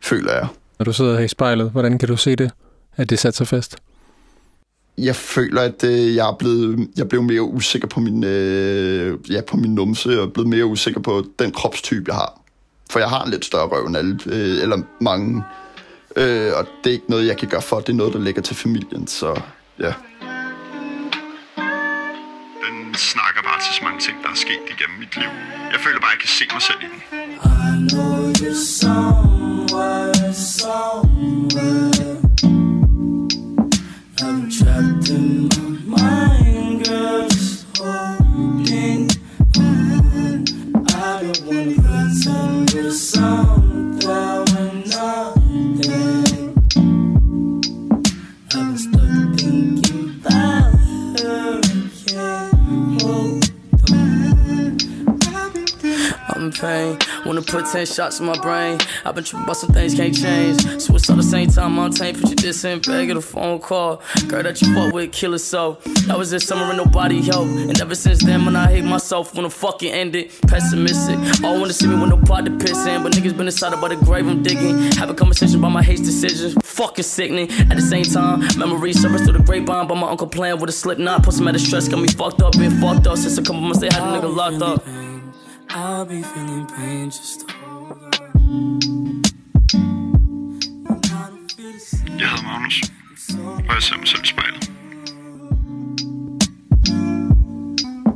føler jeg. Når du sidder her i spejlet, hvordan kan du se det, at det satte sig fast? Jeg føler, at øh, jeg er blevet, jeg blev mere usikker på min, øh, ja, på min numse, og blevet mere usikker på den kropstype, jeg har. For jeg har en lidt større røv end alle, øh, eller mange. Øh, og det er ikke noget, jeg kan gøre for. Det er noget, der ligger til familien, så ja. Den snakker bare til så mange ting, der er sket igennem mit liv. Jeg føler bare, at jeg kan se mig selv i den. I know you're somewhere, somewhere trapped in my put 10 shots in my brain. I've been tripping about some things can't change. Suicide the same time, I'm. Put your diss in bag of a phone call. Girl that you fuck with, kill herself. That was this summer and nobody helped. And ever since then, when I hate myself, when the fucking ended, pessimistic. All wanna see me with no pot to piss in. But niggas been inside about the grave I'm digging. Have a conversation about my hate decisions. Fucking sickening. At the same time, memories surface through the grapevine. But my uncle playing with a slip knot. Put some out of stress, got me fucked up, been fucked up since a couple months they had a nigga locked up. I'll be feeling pain, just hold on. Jeg hedder Magnus, og jeg ser mig selv i spejlet.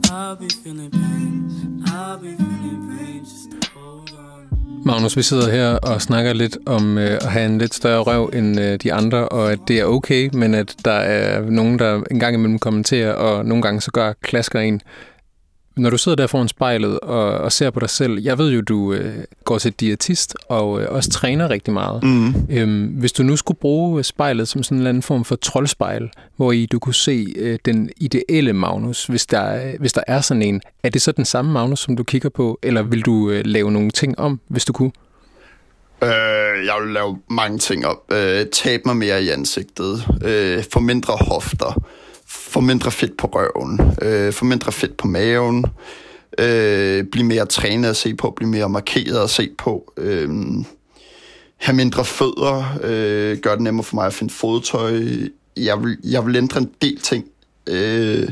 I'll be feeling pain, I'll be feeling pain, just hold on. Magnus, vi sidder her og snakker lidt om øh, at have en lidt større røv end øh, de andre, og at det er okay, men at der er nogen, der engang imellem kommenterer, og nogle gange så gør klasker en. Når du sidder der foran spejlet og, og ser på dig selv, jeg ved jo, du øh, går til diætist og øh, også træner rigtig meget. Mm. Øhm, hvis du nu skulle bruge spejlet som sådan en eller anden form for troldspejl, hvor i du kunne se øh, den ideelle Magnus, hvis der, er- hvis der er sådan en, er det så den samme Magnus, som du kigger på, eller vil du øh, lave nogle ting om, hvis du kunne? Øh, jeg vil lave mange ting op. Øh, tabe mig mere i ansigtet. Øh, få mindre hofter. Få mindre fedt på røven. Øh, få mindre fedt på maven. Øh, blive mere trænet at se på. Blive mere markeret at se på. Øh, have mindre fødder. Øh, gør det nemmere for mig at finde fodtøj. Jeg vil, jeg vil ændre en del ting. Øh,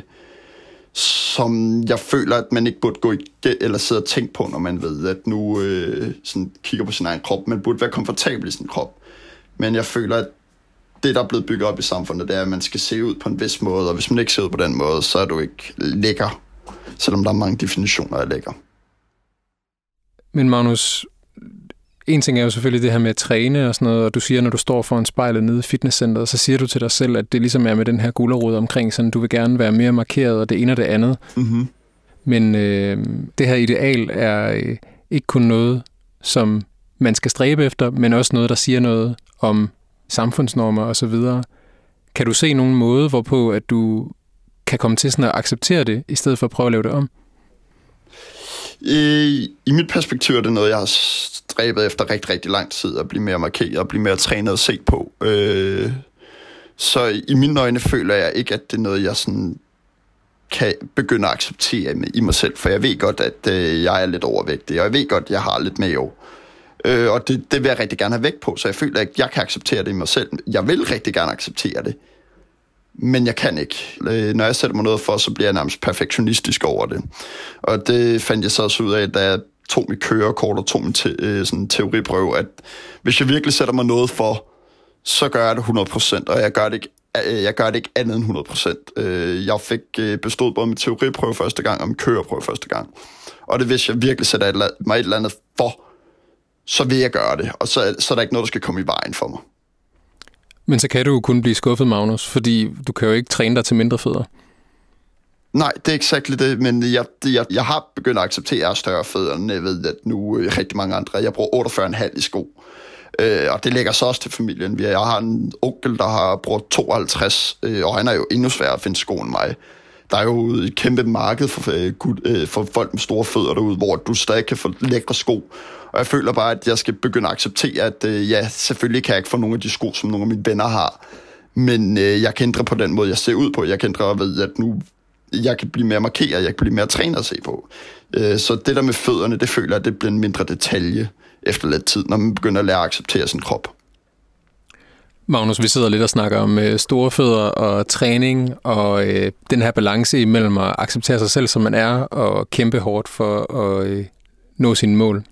som jeg føler, at man ikke burde gå i eller sidde og tænke på, når man ved, at nu øh, sådan kigger på sin egen krop. Man burde være komfortabel i sin krop. Men jeg føler, at det, der er blevet bygget op i samfundet, det er, at man skal se ud på en vis måde, og hvis man ikke ser ud på den måde, så er du ikke lækker, selvom der er mange definitioner af lækker. Men Magnus, en ting er jo selvfølgelig det her med at træne og sådan noget, og du siger, når du står foran spejlet nede i fitnesscenteret, så siger du til dig selv, at det ligesom er med den her gulerod omkring, sådan du vil gerne være mere markeret, og det ene og det andet. Mm-hmm. Men øh, det her ideal er øh, ikke kun noget, som man skal stræbe efter, men også noget, der siger noget om samfundsnormer osv. Kan du se nogen måde, hvorpå at du kan komme til sådan at acceptere det, i stedet for at prøve at lave det om? I, I mit perspektiv er det noget, jeg har stræbet efter rigtig, rigtig lang tid, at blive mere markeret og blive mere trænet og set på. Øh, så i mine øjne føler jeg ikke, at det er noget, jeg sådan kan begynde at acceptere i- i mig selv, for jeg ved godt, at øh, jeg er lidt overvægtig, og jeg ved godt, at jeg har lidt mave. Øh, og det, det vil jeg rigtig gerne have væk på, så jeg føler ikke, at jeg kan acceptere det i mig selv. Jeg vil rigtig gerne acceptere det, men jeg kan ikke. Øh, når jeg sætter mig noget for, så bliver jeg nærmest perfektionistisk over det. Og det fandt jeg så også ud af, da jeg tog mit kørekort og tog min te, øh, sådan teoriprøve, at hvis jeg virkelig sætter mig noget for, så gør jeg det 100%, og jeg gør det ikke, øh, jeg gør det ikke andet end 100%. Øh, Jeg fik øh, bestået både min teoriprøve første gang og min køreprøve første gang. Og det hvis jeg virkelig sætter et, mig et eller andet for, så vil jeg gøre det, og så, så er der ikke noget, der skal komme i vejen for mig. Men så kan du jo kun blive skuffet, Magnus, fordi du kan jo ikke træne dig til mindre fødder. Nej, det er exakt det, men jeg, jeg, jeg har begyndt at acceptere, at jeg er større fødder, jeg ved, at nu øh, rigtig mange andre. Jeg bruger 48,5 i sko. Øh, og det lægger så også til familien. Jeg har en onkel, der har brugt 52, øh, og han er jo endnu sværere at finde sko end mig. Der er jo et kæmpe marked for, øh, øh, for folk med store fødder derude, hvor du stadig kan få lækre sko. Og jeg føler bare, at jeg skal begynde at acceptere, at øh, ja, selvfølgelig kan jeg ikke få nogle af de sko, som nogle af mine venner har. Men øh, jeg kan ændre på den måde, jeg ser ud på. Jeg kan ændre ved, at nu jeg kan blive mere markeret, jeg kan blive mere trænet at se på. Øh, så det der med fødderne, det føler jeg, det bliver en mindre detalje efter lidt tid, når man begynder at lære at acceptere sin krop. Magnus, vi sidder lidt og snakker om øh, store fødder og træning, og øh, den her balance imellem at acceptere sig selv, som man er, og kæmpe hårdt for at øh, nå sine mål.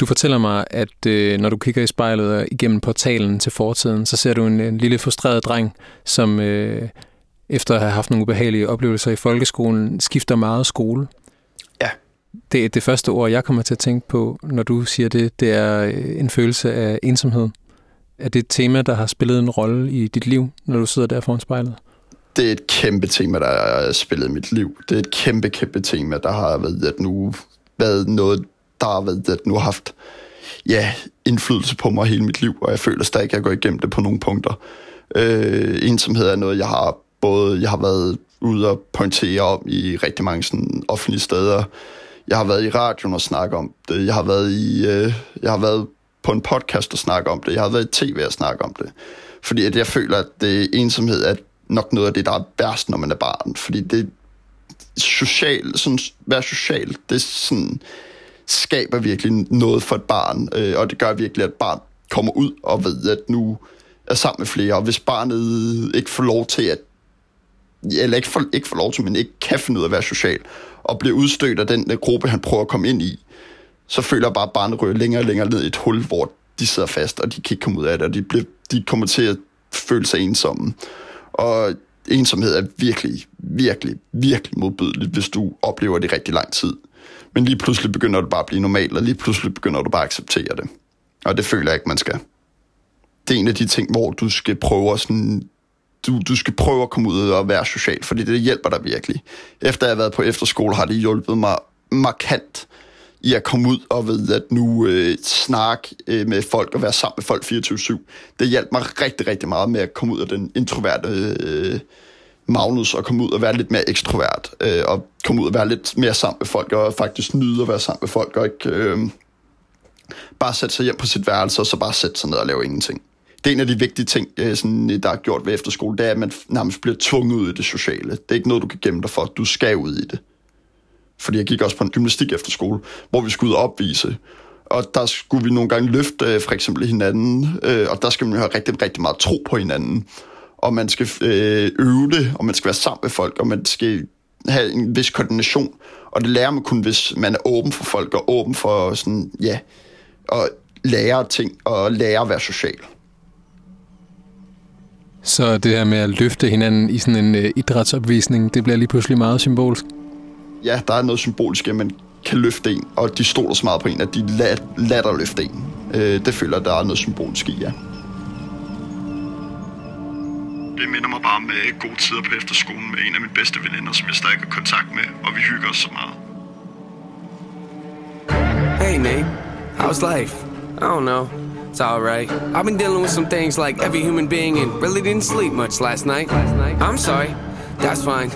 Du fortæller mig, at øh, når du kigger i spejlet og igennem portalen til fortiden, så ser du en, en lille frustreret dreng, som øh, efter at have haft nogle ubehagelige oplevelser i folkeskolen, skifter meget skole. Ja. Det det første ord, jeg kommer til at tænke på, når du siger det, det er øh, en følelse af ensomhed. Er det et tema, der har spillet en rolle i dit liv, når du sidder der foran spejlet? Det er et kæmpe tema, der har spillet i mit liv. Det er et kæmpe, kæmpe tema, der har været, at nu været noget, der har været, det, nu har haft ja, indflydelse på mig hele mit liv, og jeg føler stadig, at jeg går igennem det på nogle punkter. Øh, ensomhed er noget, jeg har både, jeg har været ude og pointere om i rigtig mange sådan, offentlige steder. Jeg har været i radioen og snakke om det. Jeg har været i, øh, jeg har været på en podcast og snakke om det. Jeg har været i tv og snakke om det. Fordi at jeg føler, at det ensomhed er nok noget af det, der er værst, når man er barn. Fordi det social, sådan, være social, det sådan, skaber virkelig noget for et barn. Øh, og det gør virkelig, at et barn kommer ud og ved, at nu er sammen med flere. Og hvis barnet ikke får lov til at eller ikke får, ikke får lov til, men ikke kan finde ud af at være social, og bliver udstødt af den øh, gruppe, han prøver at komme ind i, så føler bare, barnet ryger længere og længere ned i et hul, hvor de sidder fast, og de kan ikke komme ud af det, og de, bliver, de kommer til at føle sig ensomme. Og ensomhed er virkelig, virkelig, virkelig modbydeligt, hvis du oplever det i rigtig lang tid. Men lige pludselig begynder det bare at blive normalt, og lige pludselig begynder du bare at acceptere det. Og det føler jeg ikke, man skal. Det er en af de ting, hvor du skal prøve at sådan du, du skal prøve at komme ud og være social, fordi det hjælper dig virkelig. Efter jeg har været på efterskole, har det hjulpet mig markant i at komme ud og ved at nu øh, snakke øh, med folk og være sammen med folk 24-7. Det hjalp mig rigtig, rigtig meget med at komme ud af den introverte øh, Magnus og komme ud og være lidt mere ekstrovert øh, og komme ud og være lidt mere sammen med folk og faktisk nyde at være sammen med folk og ikke øh, bare sætte sig hjem på sit værelse og så bare sætte sig ned og lave ingenting. Det er en af de vigtige ting, øh, sådan, der er gjort ved efterskole, det er, at man nærmest bliver tvunget ud i det sociale. Det er ikke noget, du kan gemme dig for. Du skal ud i det fordi jeg gik også på en gymnastik efter skole, hvor vi skulle ud og opvise. Og der skulle vi nogle gange løfte øh, for eksempel hinanden, øh, og der skal man jo have rigtig, rigtig meget tro på hinanden. Og man skal øh, øve det, og man skal være sammen med folk, og man skal have en vis koordination. Og det lærer man kun, hvis man er åben for folk, og åben for sådan, ja, og lære ting, og lære at være social. Så det her med at løfte hinanden i sådan en uh, idrætsopvisning, det bliver lige pludselig meget symbolsk? ja, der er noget symbolisk, at man kan løfte en, og de stoler så meget på en, at de lader løfte en. Øh, det føler der er noget symbolisk i, ja. Det minder mig bare med øh, gode tider på efterskolen med en af mine bedste veninder, som jeg stadig har kontakt med, og vi hygger os så meget. Hey Nate, how's life? I don't know. It's all right. I've been dealing with some things like every human being and really didn't sleep much last night. I'm sorry. That's fine.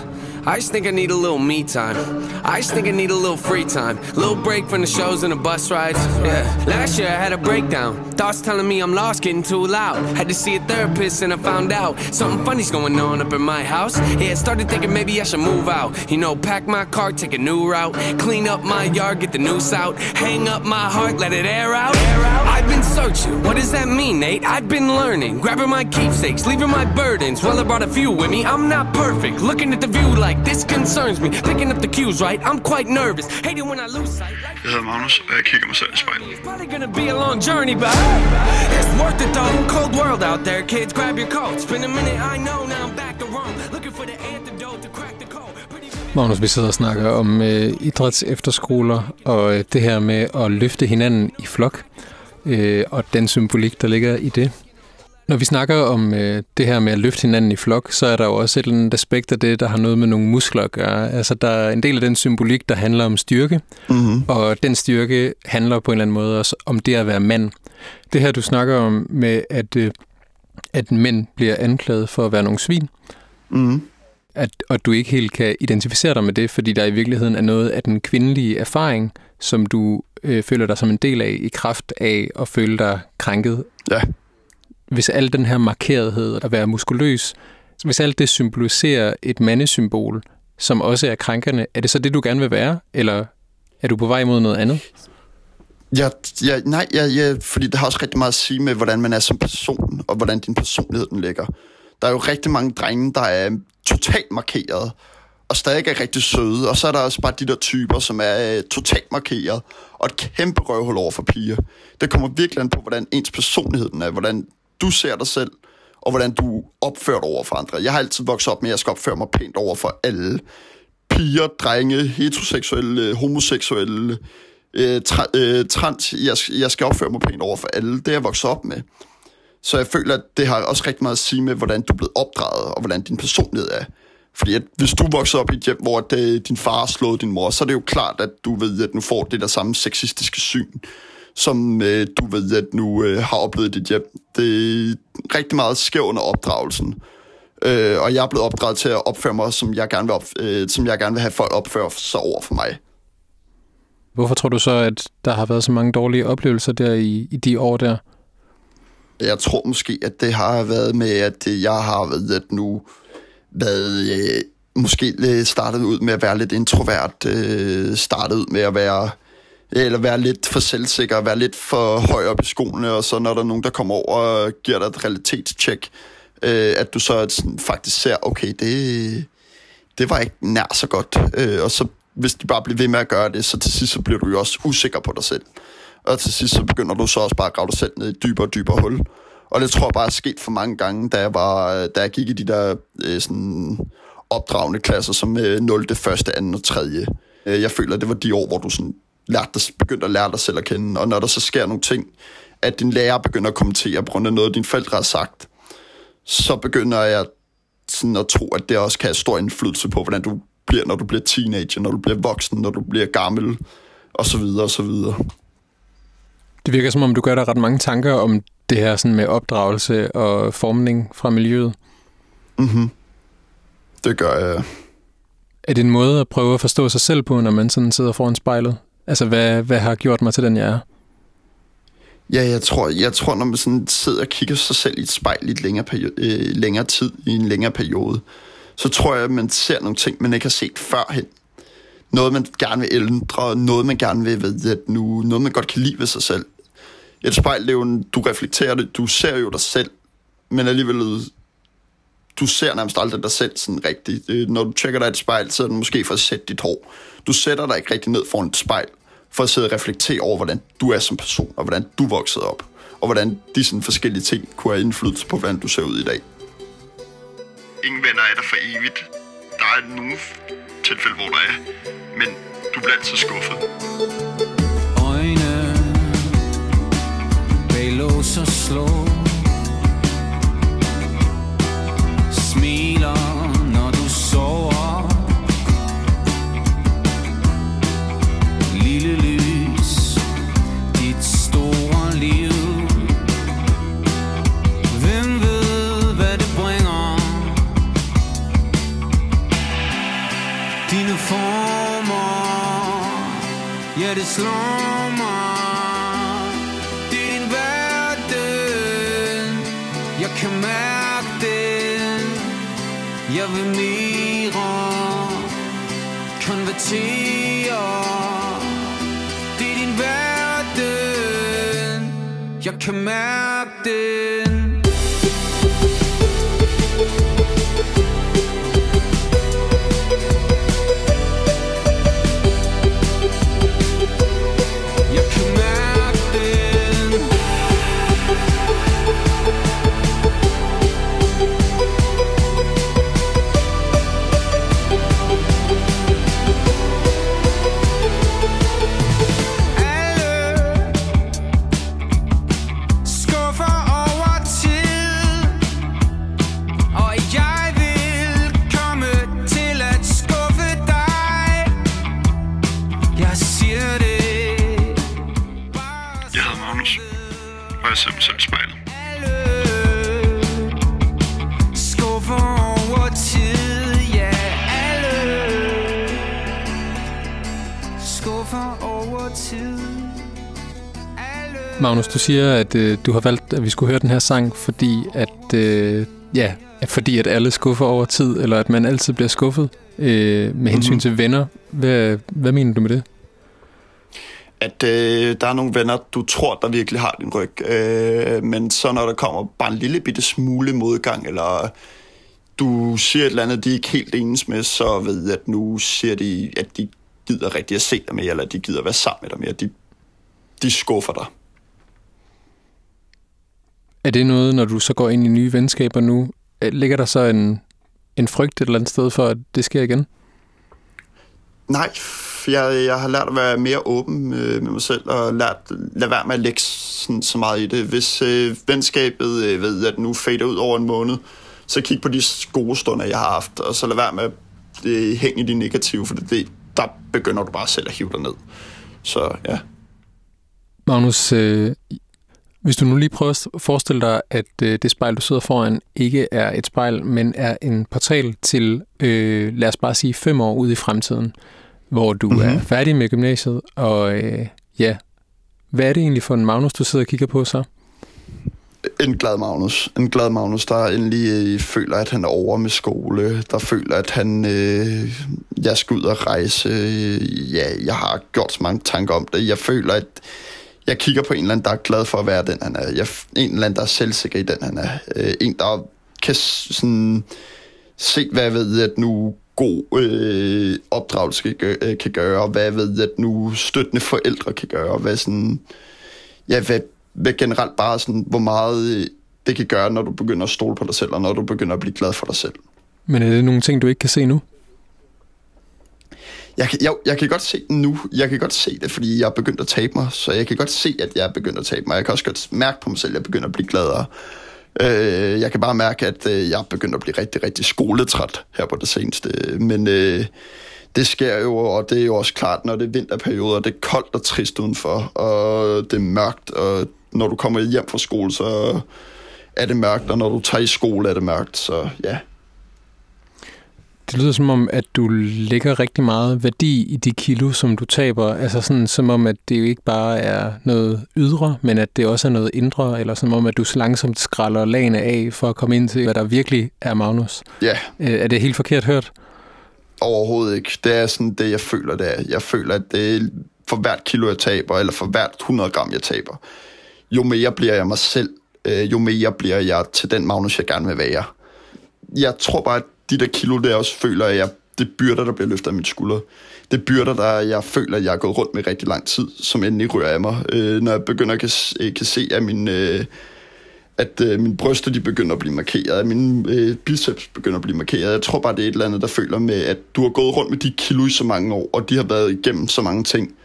I just think I need a little me time. I just think I need a little free time. Little break from the shows and the bus rides. Yeah. Last year I had a breakdown. Thoughts telling me I'm lost, getting too loud. Had to see a therapist and I found out something funny's going on up in my house. Yeah, started thinking maybe I should move out. You know, pack my car, take a new route. Clean up my yard, get the noose out. Hang up my heart, let it air out. Air out. I've been searching. What does that mean, Nate? I've been learning. Grabbing my keepsakes, leaving my burdens. Well, I brought a few with me. I'm not perfect. Looking at the view like like this concerns me. Picking up the cues, right? I'm quite nervous. Hating when I lose sight. Jeg hedder Magnus, og jeg kigger mig selv i spejlet. It's probably gonna be a long journey, but it's worth it though. Cold world out there, kids. Grab your coats. Been a minute, I know. Now I'm back to Rome. Looking for the antidote to crack the code. Magnus, vi sidder og snakker om øh, idræts efterskoler og øh, det her med at løfte hinanden i flok øh, og den symbolik, der ligger i det. Når vi snakker om øh, det her med at løfte hinanden i flok, så er der jo også et eller andet aspekt af det, der har noget med nogle muskler at gøre. Altså, der er en del af den symbolik, der handler om styrke, mm-hmm. og den styrke handler på en eller anden måde også om det at være mand. Det her, du snakker om med, at, øh, at mænd bliver anklaget for at være nogle svin, mm-hmm. at, og du ikke helt kan identificere dig med det, fordi der i virkeligheden er noget af den kvindelige erfaring, som du øh, føler dig som en del af i kraft af at føle dig krænket. Ja hvis al den her markerethed at være muskuløs, hvis alt det symboliserer et mandesymbol, som også er krænkende, er det så det, du gerne vil være, eller er du på vej mod noget andet? Ja, ja, nej, ja, ja, fordi det har også rigtig meget at sige med, hvordan man er som person, og hvordan din personlighed den ligger. Der er jo rigtig mange drenge, der er totalt markeret, og stadig er rigtig søde, og så er der også bare de der typer, som er øh, totalt markeret, og et kæmpe røvhul over for piger. Det kommer virkelig an på, hvordan ens personlighed er, hvordan du ser dig selv, og hvordan du opfører dig over for andre. Jeg har altid vokset op med, at jeg skal opføre mig pænt over for alle. Piger, drenge, heteroseksuelle, homoseksuelle, øh, tra, øh, trans. Jeg, jeg skal opføre mig pænt over for alle. Det er jeg vokset op med. Så jeg føler, at det har også rigtig meget at sige med, hvordan du er blevet opdraget, og hvordan din personlighed er. Fordi at hvis du vokser op i et hjem, hvor det, øh, din far har slået din mor, så er det jo klart, at du ved, at nu får det der samme sexistiske syn som øh, du ved, at nu øh, har oplevet dit hjem. Det er rigtig meget skæv under opdragelsen. Øh, og jeg er blevet opdraget til at opføre mig, som jeg gerne vil, op, øh, som jeg gerne vil have folk opføre sig over for mig. Hvorfor tror du så, at der har været så mange dårlige oplevelser der i, i de år der? Jeg tror måske, at det har været med, at jeg har været at nu været, øh, måske startet ud med at være lidt introvert, øh, startet ud med at være eller være lidt for selvsikker, være lidt for høj op i skoene, og så når der er nogen, der kommer over og giver dig et realitetstjek, øh, at du så sådan, faktisk ser, okay, det, det var ikke nær så godt. Øh, og så hvis de bare bliver ved med at gøre det, så til sidst så bliver du jo også usikker på dig selv. Og til sidst så begynder du så også bare at grave dig selv ned i et dybere og dybere hul. Og det tror jeg bare er sket for mange gange, da jeg, var, da jeg gik i de der øh, sådan opdragende klasser, som øh, 0., 1., 2. og 3. Øh, jeg føler, det var de år, hvor du sådan lærte dig, begyndte at lære dig selv at kende. Og når der så sker nogle ting, at din lærer begynder at kommentere på grund af noget, dine forældre har sagt, så begynder jeg sådan at tro, at det også kan have stor indflydelse på, hvordan du bliver, når du bliver teenager, når du bliver voksen, når du bliver gammel, og så videre, og så videre. Det virker som om, du gør dig ret mange tanker om det her sådan med opdragelse og formning fra miljøet. Mhm. Det gør jeg. Er det en måde at prøve at forstå sig selv på, når man sådan sidder foran spejlet? Altså, hvad, hvad har gjort mig til den, jeg er? Ja, jeg tror, jeg tror når man sådan sidder og kigger sig selv i et spejl i et længere, periode, øh, længere tid, i en længere periode, så tror jeg, at man ser nogle ting, man ikke har set førhen. Noget, man gerne vil ændre, noget, man gerne vil ved, at nu, noget, man godt kan lide ved sig selv. Et spejl, det er jo en, du reflekterer det, du ser jo dig selv, men alligevel, du ser nærmest aldrig dig selv sådan rigtigt. Når du tjekker dig i et spejl, så er det måske for at sætte dit hår. Du sætter dig ikke rigtig ned foran et spejl, for at sidde og reflektere over, hvordan du er som person, og hvordan du voksede op, og hvordan de sådan forskellige ting kunne have indflydelse på, hvordan du ser ud i dag. Ingen venner er der for evigt. Der er nogle tilfælde, hvor der er, men du bliver altid skuffet. Øjne bag lås og slå Smiler når du sover. Lille lys Dit store liv. Hvem ved hvad det bringer? Dine former Ja det slår. Konvertere Det er din verden. Jeg kan mærke det. Magnus, du siger, at øh, du har valgt, at vi skulle høre den her sang, fordi at, øh, ja, fordi at alle skuffer over tid, eller at man altid bliver skuffet øh, med hensyn Mhm. til venner. Hvad, hvad mener du med det? at øh, der er nogle venner, du tror, der virkelig har din ryg. Øh, men så når der kommer bare en lille bitte smule modgang, eller du siger et eller andet, de er ikke helt ens med, så ved at nu siger de, at de gider rigtig at se dig mere, eller de gider være sammen med dig mere. De, de skuffer dig. Er det noget, når du så går ind i nye venskaber nu, øh, ligger der så en, en frygt et eller andet sted for, at det sker igen? Nej, jeg, jeg har lært at være mere åben øh, med mig selv, og lært lade være med at lægge sådan, så meget i det. Hvis øh, venskabet øh, ved, at nu fader ud over en måned, så kig på de gode stunder, jeg har haft, og så lad være med at øh, hænge i de negative, for det, der begynder du bare selv at hive dig ned. Så ja. Magnus, øh, hvis du nu lige prøver at forestille dig, at øh, det spejl, du sidder foran, ikke er et spejl, men er en portal til, øh, lad os bare sige, fem år ude i fremtiden. hvor du mm-hmm. er færdig med gymnasiet, og øh, ja, hvad er det egentlig for en Magnus, du sidder og kigger på så? En glad Magnus. En glad Magnus, der endelig øh, føler, at han er over med skole. Der føler, at han... Øh, jeg skal ud og rejse. Ja, jeg har gjort så mange tanker om det. Jeg føler, at jeg kigger på en eller anden, der er glad for at være den, han er. Jeg, en eller anden, der er selvsikker i den, han er. Øh, en, der kan sådan se, hvad jeg ved, at nu god øh, opdragelse kan, gøre, øh, kan gøre, hvad jeg ved, at nu støttende forældre kan gøre, hvad sådan, ja, hvad, hvad generelt bare sådan, hvor meget øh, det kan gøre, når du begynder at stole på dig selv, og når du begynder at blive glad for dig selv. Men er det nogle ting, du ikke kan se nu? Jeg, jeg, jeg kan godt se det nu. Jeg kan godt se det, fordi jeg er begyndt at tabe mig. Så jeg kan godt se, at jeg er begyndt at tabe mig. Jeg kan også godt mærke på mig selv, at jeg begynder at blive gladere. Øh, jeg kan bare mærke, at øh, jeg er begyndt at blive rigtig, rigtig skoletræt her på det seneste. Men øh, det sker jo, og det er jo også klart, når det er vinterperioder, det er koldt og trist udenfor, og det er mørkt, og når du kommer hjem fra skole, så er det mørkt, og når du tager i skole, er det mørkt, så ja. Det lyder som om, at du lægger rigtig meget værdi i de kilo, som du taber. Altså sådan som om, at det jo ikke bare er noget ydre, men at det også er noget indre, eller som om, at du så langsomt skralder lagene af for at komme ind til, hvad der virkelig er Magnus. Ja. Øh, er det helt forkert hørt? Overhovedet ikke. Det er sådan det, jeg føler, det er. Jeg føler, at det er for hvert kilo, jeg taber, eller for hvert 100 gram, jeg taber, jo mere bliver jeg mig selv, øh, jo mere bliver jeg til den Magnus, jeg gerne vil være. Jeg tror bare, at de der kilo der også føler, at jeg, det byrder, der bliver løftet af mine skuldre. Det byrder, der jeg føler, at jeg har gået rundt med rigtig lang tid, som endelig rører af mig. Øh, når jeg begynder at kan, øh, kan se, at min... Øh, at øh, mine bryster de begynder at blive markeret, at mine øh, biceps begynder at blive markeret. Jeg tror bare, det er et eller andet, der føler med, at du har gået rundt med de kilo i så mange år, og de har været igennem så mange ting.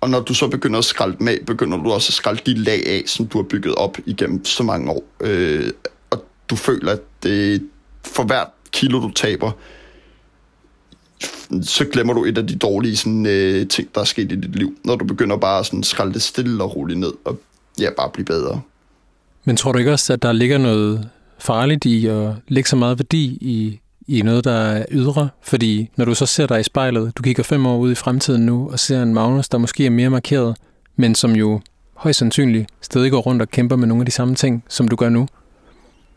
Og når du så begynder at skralde dem af, begynder du også at skralde de lag af, som du har bygget op igennem så mange år. Øh, og du føler, at det, for hvert kilo, du taber, så glemmer du et af de dårlige sådan, øh, ting, der er sket i dit liv, når du begynder bare sådan skralde det stille og roligt ned, og ja, bare blive bedre. Men tror du ikke også, at der ligger noget farligt i at lægge så meget værdi i, i noget, der er ydre? Fordi når du så ser dig i spejlet, du kigger fem år ud i fremtiden nu, og ser en Magnus, der måske er mere markeret, men som jo højst sandsynligt stadig går rundt og kæmper med nogle af de samme ting, som du gør nu.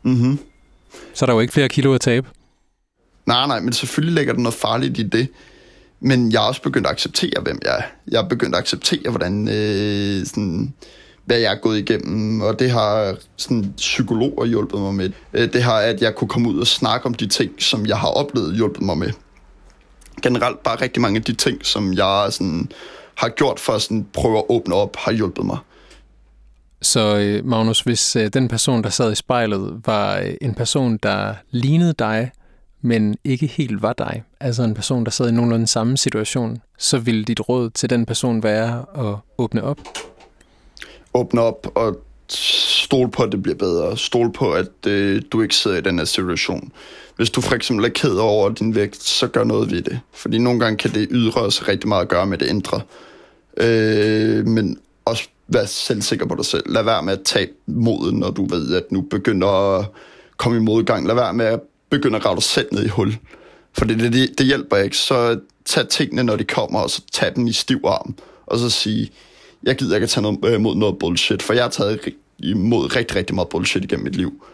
Mm-hmm. Så er der jo ikke flere kilo at tabe. Nej, nej, men selvfølgelig ligger der noget farligt i det. Men jeg er også begyndt at acceptere, hvem jeg er. Jeg er begyndt at acceptere, hvordan, øh, sådan, hvad jeg er gået igennem, og det har sådan, psykologer hjulpet mig med. Øh, det har, at jeg kunne komme ud og snakke om de ting, som jeg har oplevet, hjulpet mig med. Generelt bare rigtig mange af de ting, som jeg sådan, har gjort for at sådan, prøve at åbne op, har hjulpet mig. Så øh, Magnus, hvis øh, den person, der sad i spejlet, var en person, der lignede dig, men ikke helt var dig, altså en person, der sad i nogenlunde samme situation, så ville dit råd til den person være at åbne op? Åbne op og stole på, at det bliver bedre. Stole på, at øh, du ikke sidder i den her situation. Hvis du for eksempel er ked over din vægt, så gør noget ved det. Fordi nogle gange kan det ydre os rigtig meget at gøre med det indre. Øh, men også vær selvsikker på dig selv. Lad være med at tabe moden, når du ved, at nu begynder at komme i modgang. Lad være med at begynde at grave dig selv ned i hul. For det, det, det hjælper ikke. Så tag tingene, når de kommer, og så tag dem i stiv arm. Og så sige, jeg gider ikke at tage noget, øh, imod noget bullshit, for jeg har taget imod rigtig, rigtig meget bullshit igennem mit liv.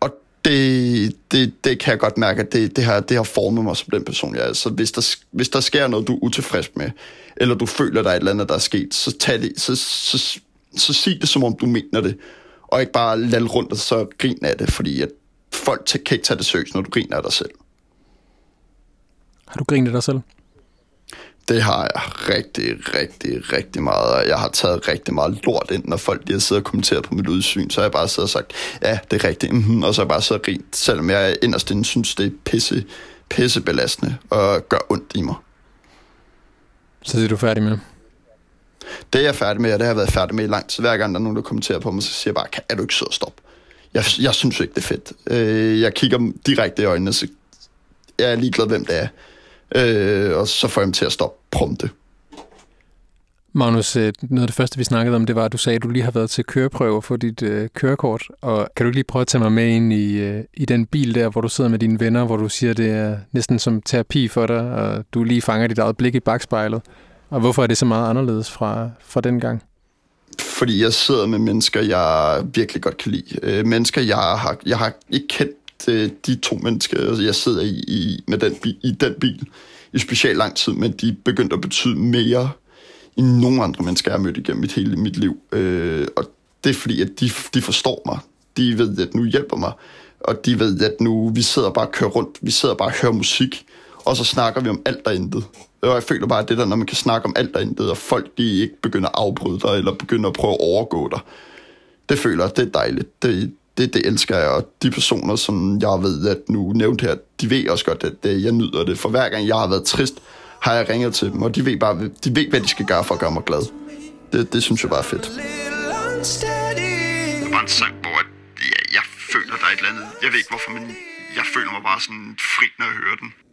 Og det, det, det kan jeg godt mærke, at det, det, har, det har formet mig som den person, jeg er. Så hvis der, hvis der sker noget, du er utilfreds med, eller du føler, der er et eller andet, der er sket, så, tag det, så, så, så, så sig det, som om du mener det. Og ikke bare lade rundt og så grine af det, fordi at folk kan ikke tage det seriøst, når du griner af dig selv. Har du grinet af dig selv? Det har jeg rigtig, rigtig, rigtig meget. Jeg har taget rigtig meget lort ind, når folk de har siddet og kommenteret på mit udsyn. Så har jeg bare siddet og sagt, ja, det er rigtigt. Mm-hmm. Og så har jeg bare siddet og grint, selvom jeg inderst inden synes, det er pisse, pisse belastende og gør ondt i mig. Så det er du færdig med? Det er jeg færdig med, og det har jeg været færdig med i lang tid. Hver gang der er nogen, der kommenterer på mig, så siger jeg bare, er du ikke sød at stoppe? Jeg, jeg synes ikke, det er fedt. Øh, jeg kigger direkte i øjnene, så jeg er ligeglad, hvem det er. Øh, og så får jeg dem til at stoppe prompte. Magnus, øh, noget af det første, vi snakkede om, det var, at du sagde, at du lige har været til køreprøve for dit øh, kørekort. Og kan du lige prøve at tage mig med ind i, øh, i den bil der, hvor du sidder med dine venner, hvor du siger, at det er næsten som terapi for dig, og du lige fanger dit eget blik i bagspejlet. Og hvorfor er det så meget anderledes fra, fra den gang? Fordi jeg sidder med mennesker, jeg virkelig godt kan lide. Øh, mennesker, jeg har, jeg har ikke kendt øh, de to mennesker, jeg sidder i, i, med den, i den bil i specielt lang tid, men de begyndte at betyde mere end nogen andre mennesker, jeg har mødt igennem mit hele mit liv. Øh, og det er fordi, at de, de forstår mig. De ved, at nu hjælper mig. Og de ved, at nu vi sidder bare og kører rundt. Vi sidder bare og hører musik. Og så snakker vi om alt og intet. Og jeg føler bare, at det der, når man kan snakke om alt og intet, og folk de ikke begynder at afbryde dig, eller begynder at prøve at overgå dig. Det føler jeg, det er dejligt. Det, det, det elsker jeg, og de personer, som jeg ved, at nu nævnt her, de ved også godt, at det, jeg nyder det. For hver gang jeg har været trist, har jeg ringet til dem, og de ved bare, de ved, hvad de skal gøre for at gøre mig glad. Det, det synes jeg bare er fedt. Det var en sang, hvor jeg, jeg føler, der er et eller andet. Jeg ved ikke hvorfor, men jeg føler mig bare sådan fri, når jeg hører den.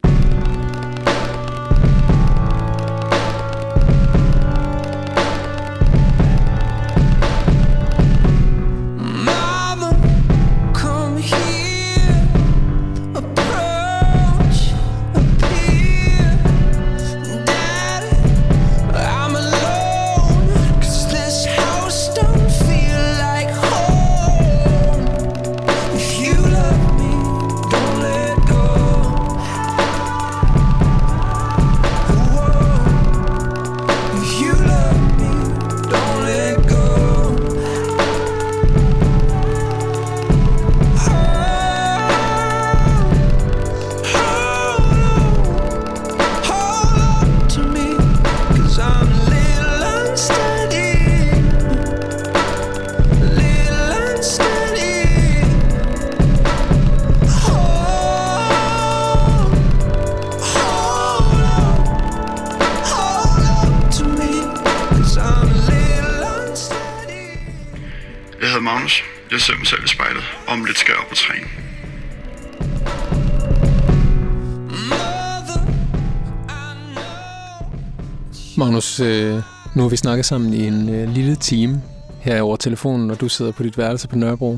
Magnus, øh, nu har vi snakket sammen i en øh, lille time her over telefonen, og du sidder på dit værelse på Nørrebro.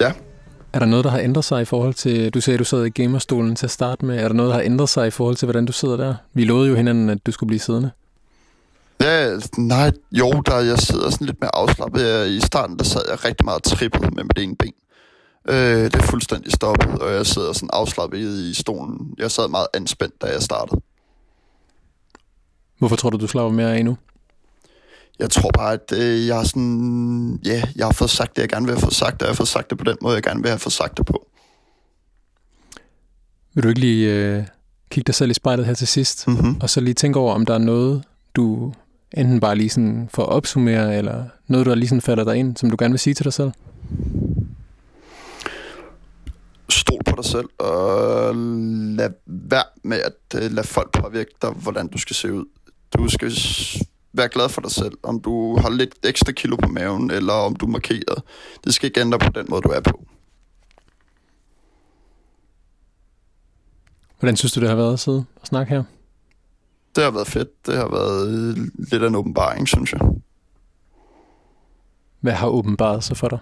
Ja. Er der noget, der har ændret sig i forhold til... Du sagde, at du sad i gamerstolen til at starte med. Er der noget, der har ændret sig i forhold til, hvordan du sidder der? Vi lovede jo hinanden, at du skulle blive siddende. Ja, nej, jo, der jeg sidder sådan lidt mere afslappet. I starten, der sad jeg rigtig meget trippet med mit ene ben. Øh, det er fuldstændig stoppet, og jeg sidder sådan afslappet i stolen. Jeg sad meget anspændt, da jeg startede. Hvorfor tror du, du slapper mere af nu? Jeg tror bare, at øh, jeg har sådan... Ja, jeg har fået sagt det, jeg gerne vil have fået sagt, og jeg har fået sagt det på den måde, jeg gerne vil have fået sagt det på. Vil du ikke lige øh, kigge dig selv i spejlet her til sidst, mm-hmm. og så lige tænke over, om der er noget, du enten bare lige sådan får opsummere, eller noget, der lige sådan falder dig ind, som du gerne vil sige til dig selv? Stol på dig selv, og lad være med at uh, lade folk påvirke dig, hvordan du skal se ud. Du skal være glad for dig selv, om du har lidt ekstra kilo på maven, eller om du er markeret. Det skal ikke ændre på den måde, du er på. Hvordan synes du, det har været at sidde og snakke her? Det har været fedt. Det har været lidt af en åbenbaring, synes jeg. Hvad har åbenbaret sig for dig?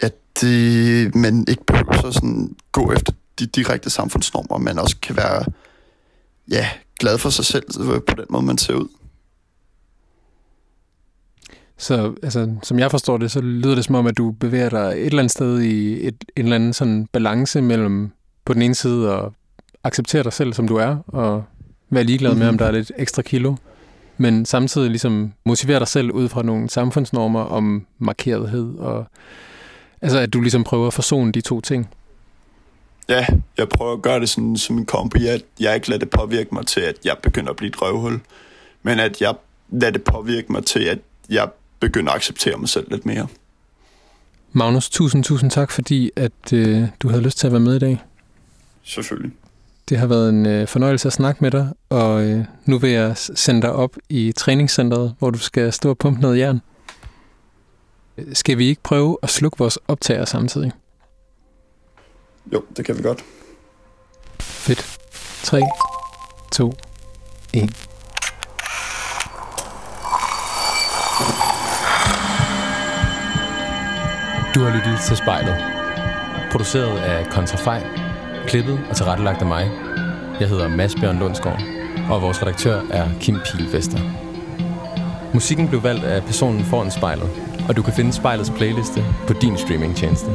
At det, man ikke behøver så sådan gå efter de direkte samfundsnormer, men også kan være ja, glad for sig selv på den måde, man ser ud. Så altså, som jeg forstår det, så lyder det som om, at du bevæger dig et eller andet sted i et, en eller anden sådan balance mellem på den ene side at acceptere dig selv, som du er, og være ligeglad med, mm-hmm. om der er lidt ekstra kilo, men samtidig ligesom motivere dig selv ud fra nogle samfundsnormer om markerethed, og altså at du ligesom prøver at forsone de to ting. Ja, jeg prøver at gøre det sådan, som en kombi, at jeg ikke lader det påvirke mig til, at jeg begynder at blive et røvhul, men at jeg lader det påvirke mig til, at jeg begynder at acceptere mig selv lidt mere. Magnus, tusind, tusind tak, fordi at øh, du havde lyst til at være med i dag. Selvfølgelig. Det har været en øh, fornøjelse at snakke med dig, og øh, nu vil jeg sende dig op i træningscenteret, hvor du skal stå og pumpe noget jern. Skal vi ikke prøve at slukke vores optager samtidig? Jo, det kan vi godt. Fedt. 3, 2, 1. Du har lyttet til spejlet. Produceret af Kontrafej Klippet og tilrettelagt af mig. Jeg hedder Mads Bjørn Lundsgaard, og vores redaktør er Kim Pilvester. Musikken blev valgt af personen foran spejlet, og du kan finde spejlets playliste på din streamingtjeneste.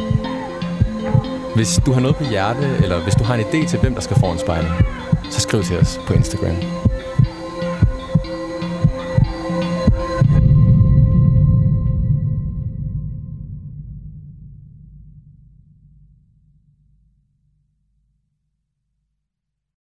Hvis du har noget på hjerte, eller hvis du har en idé til, hvem der skal foran spejlet, så skriv til os på Instagram.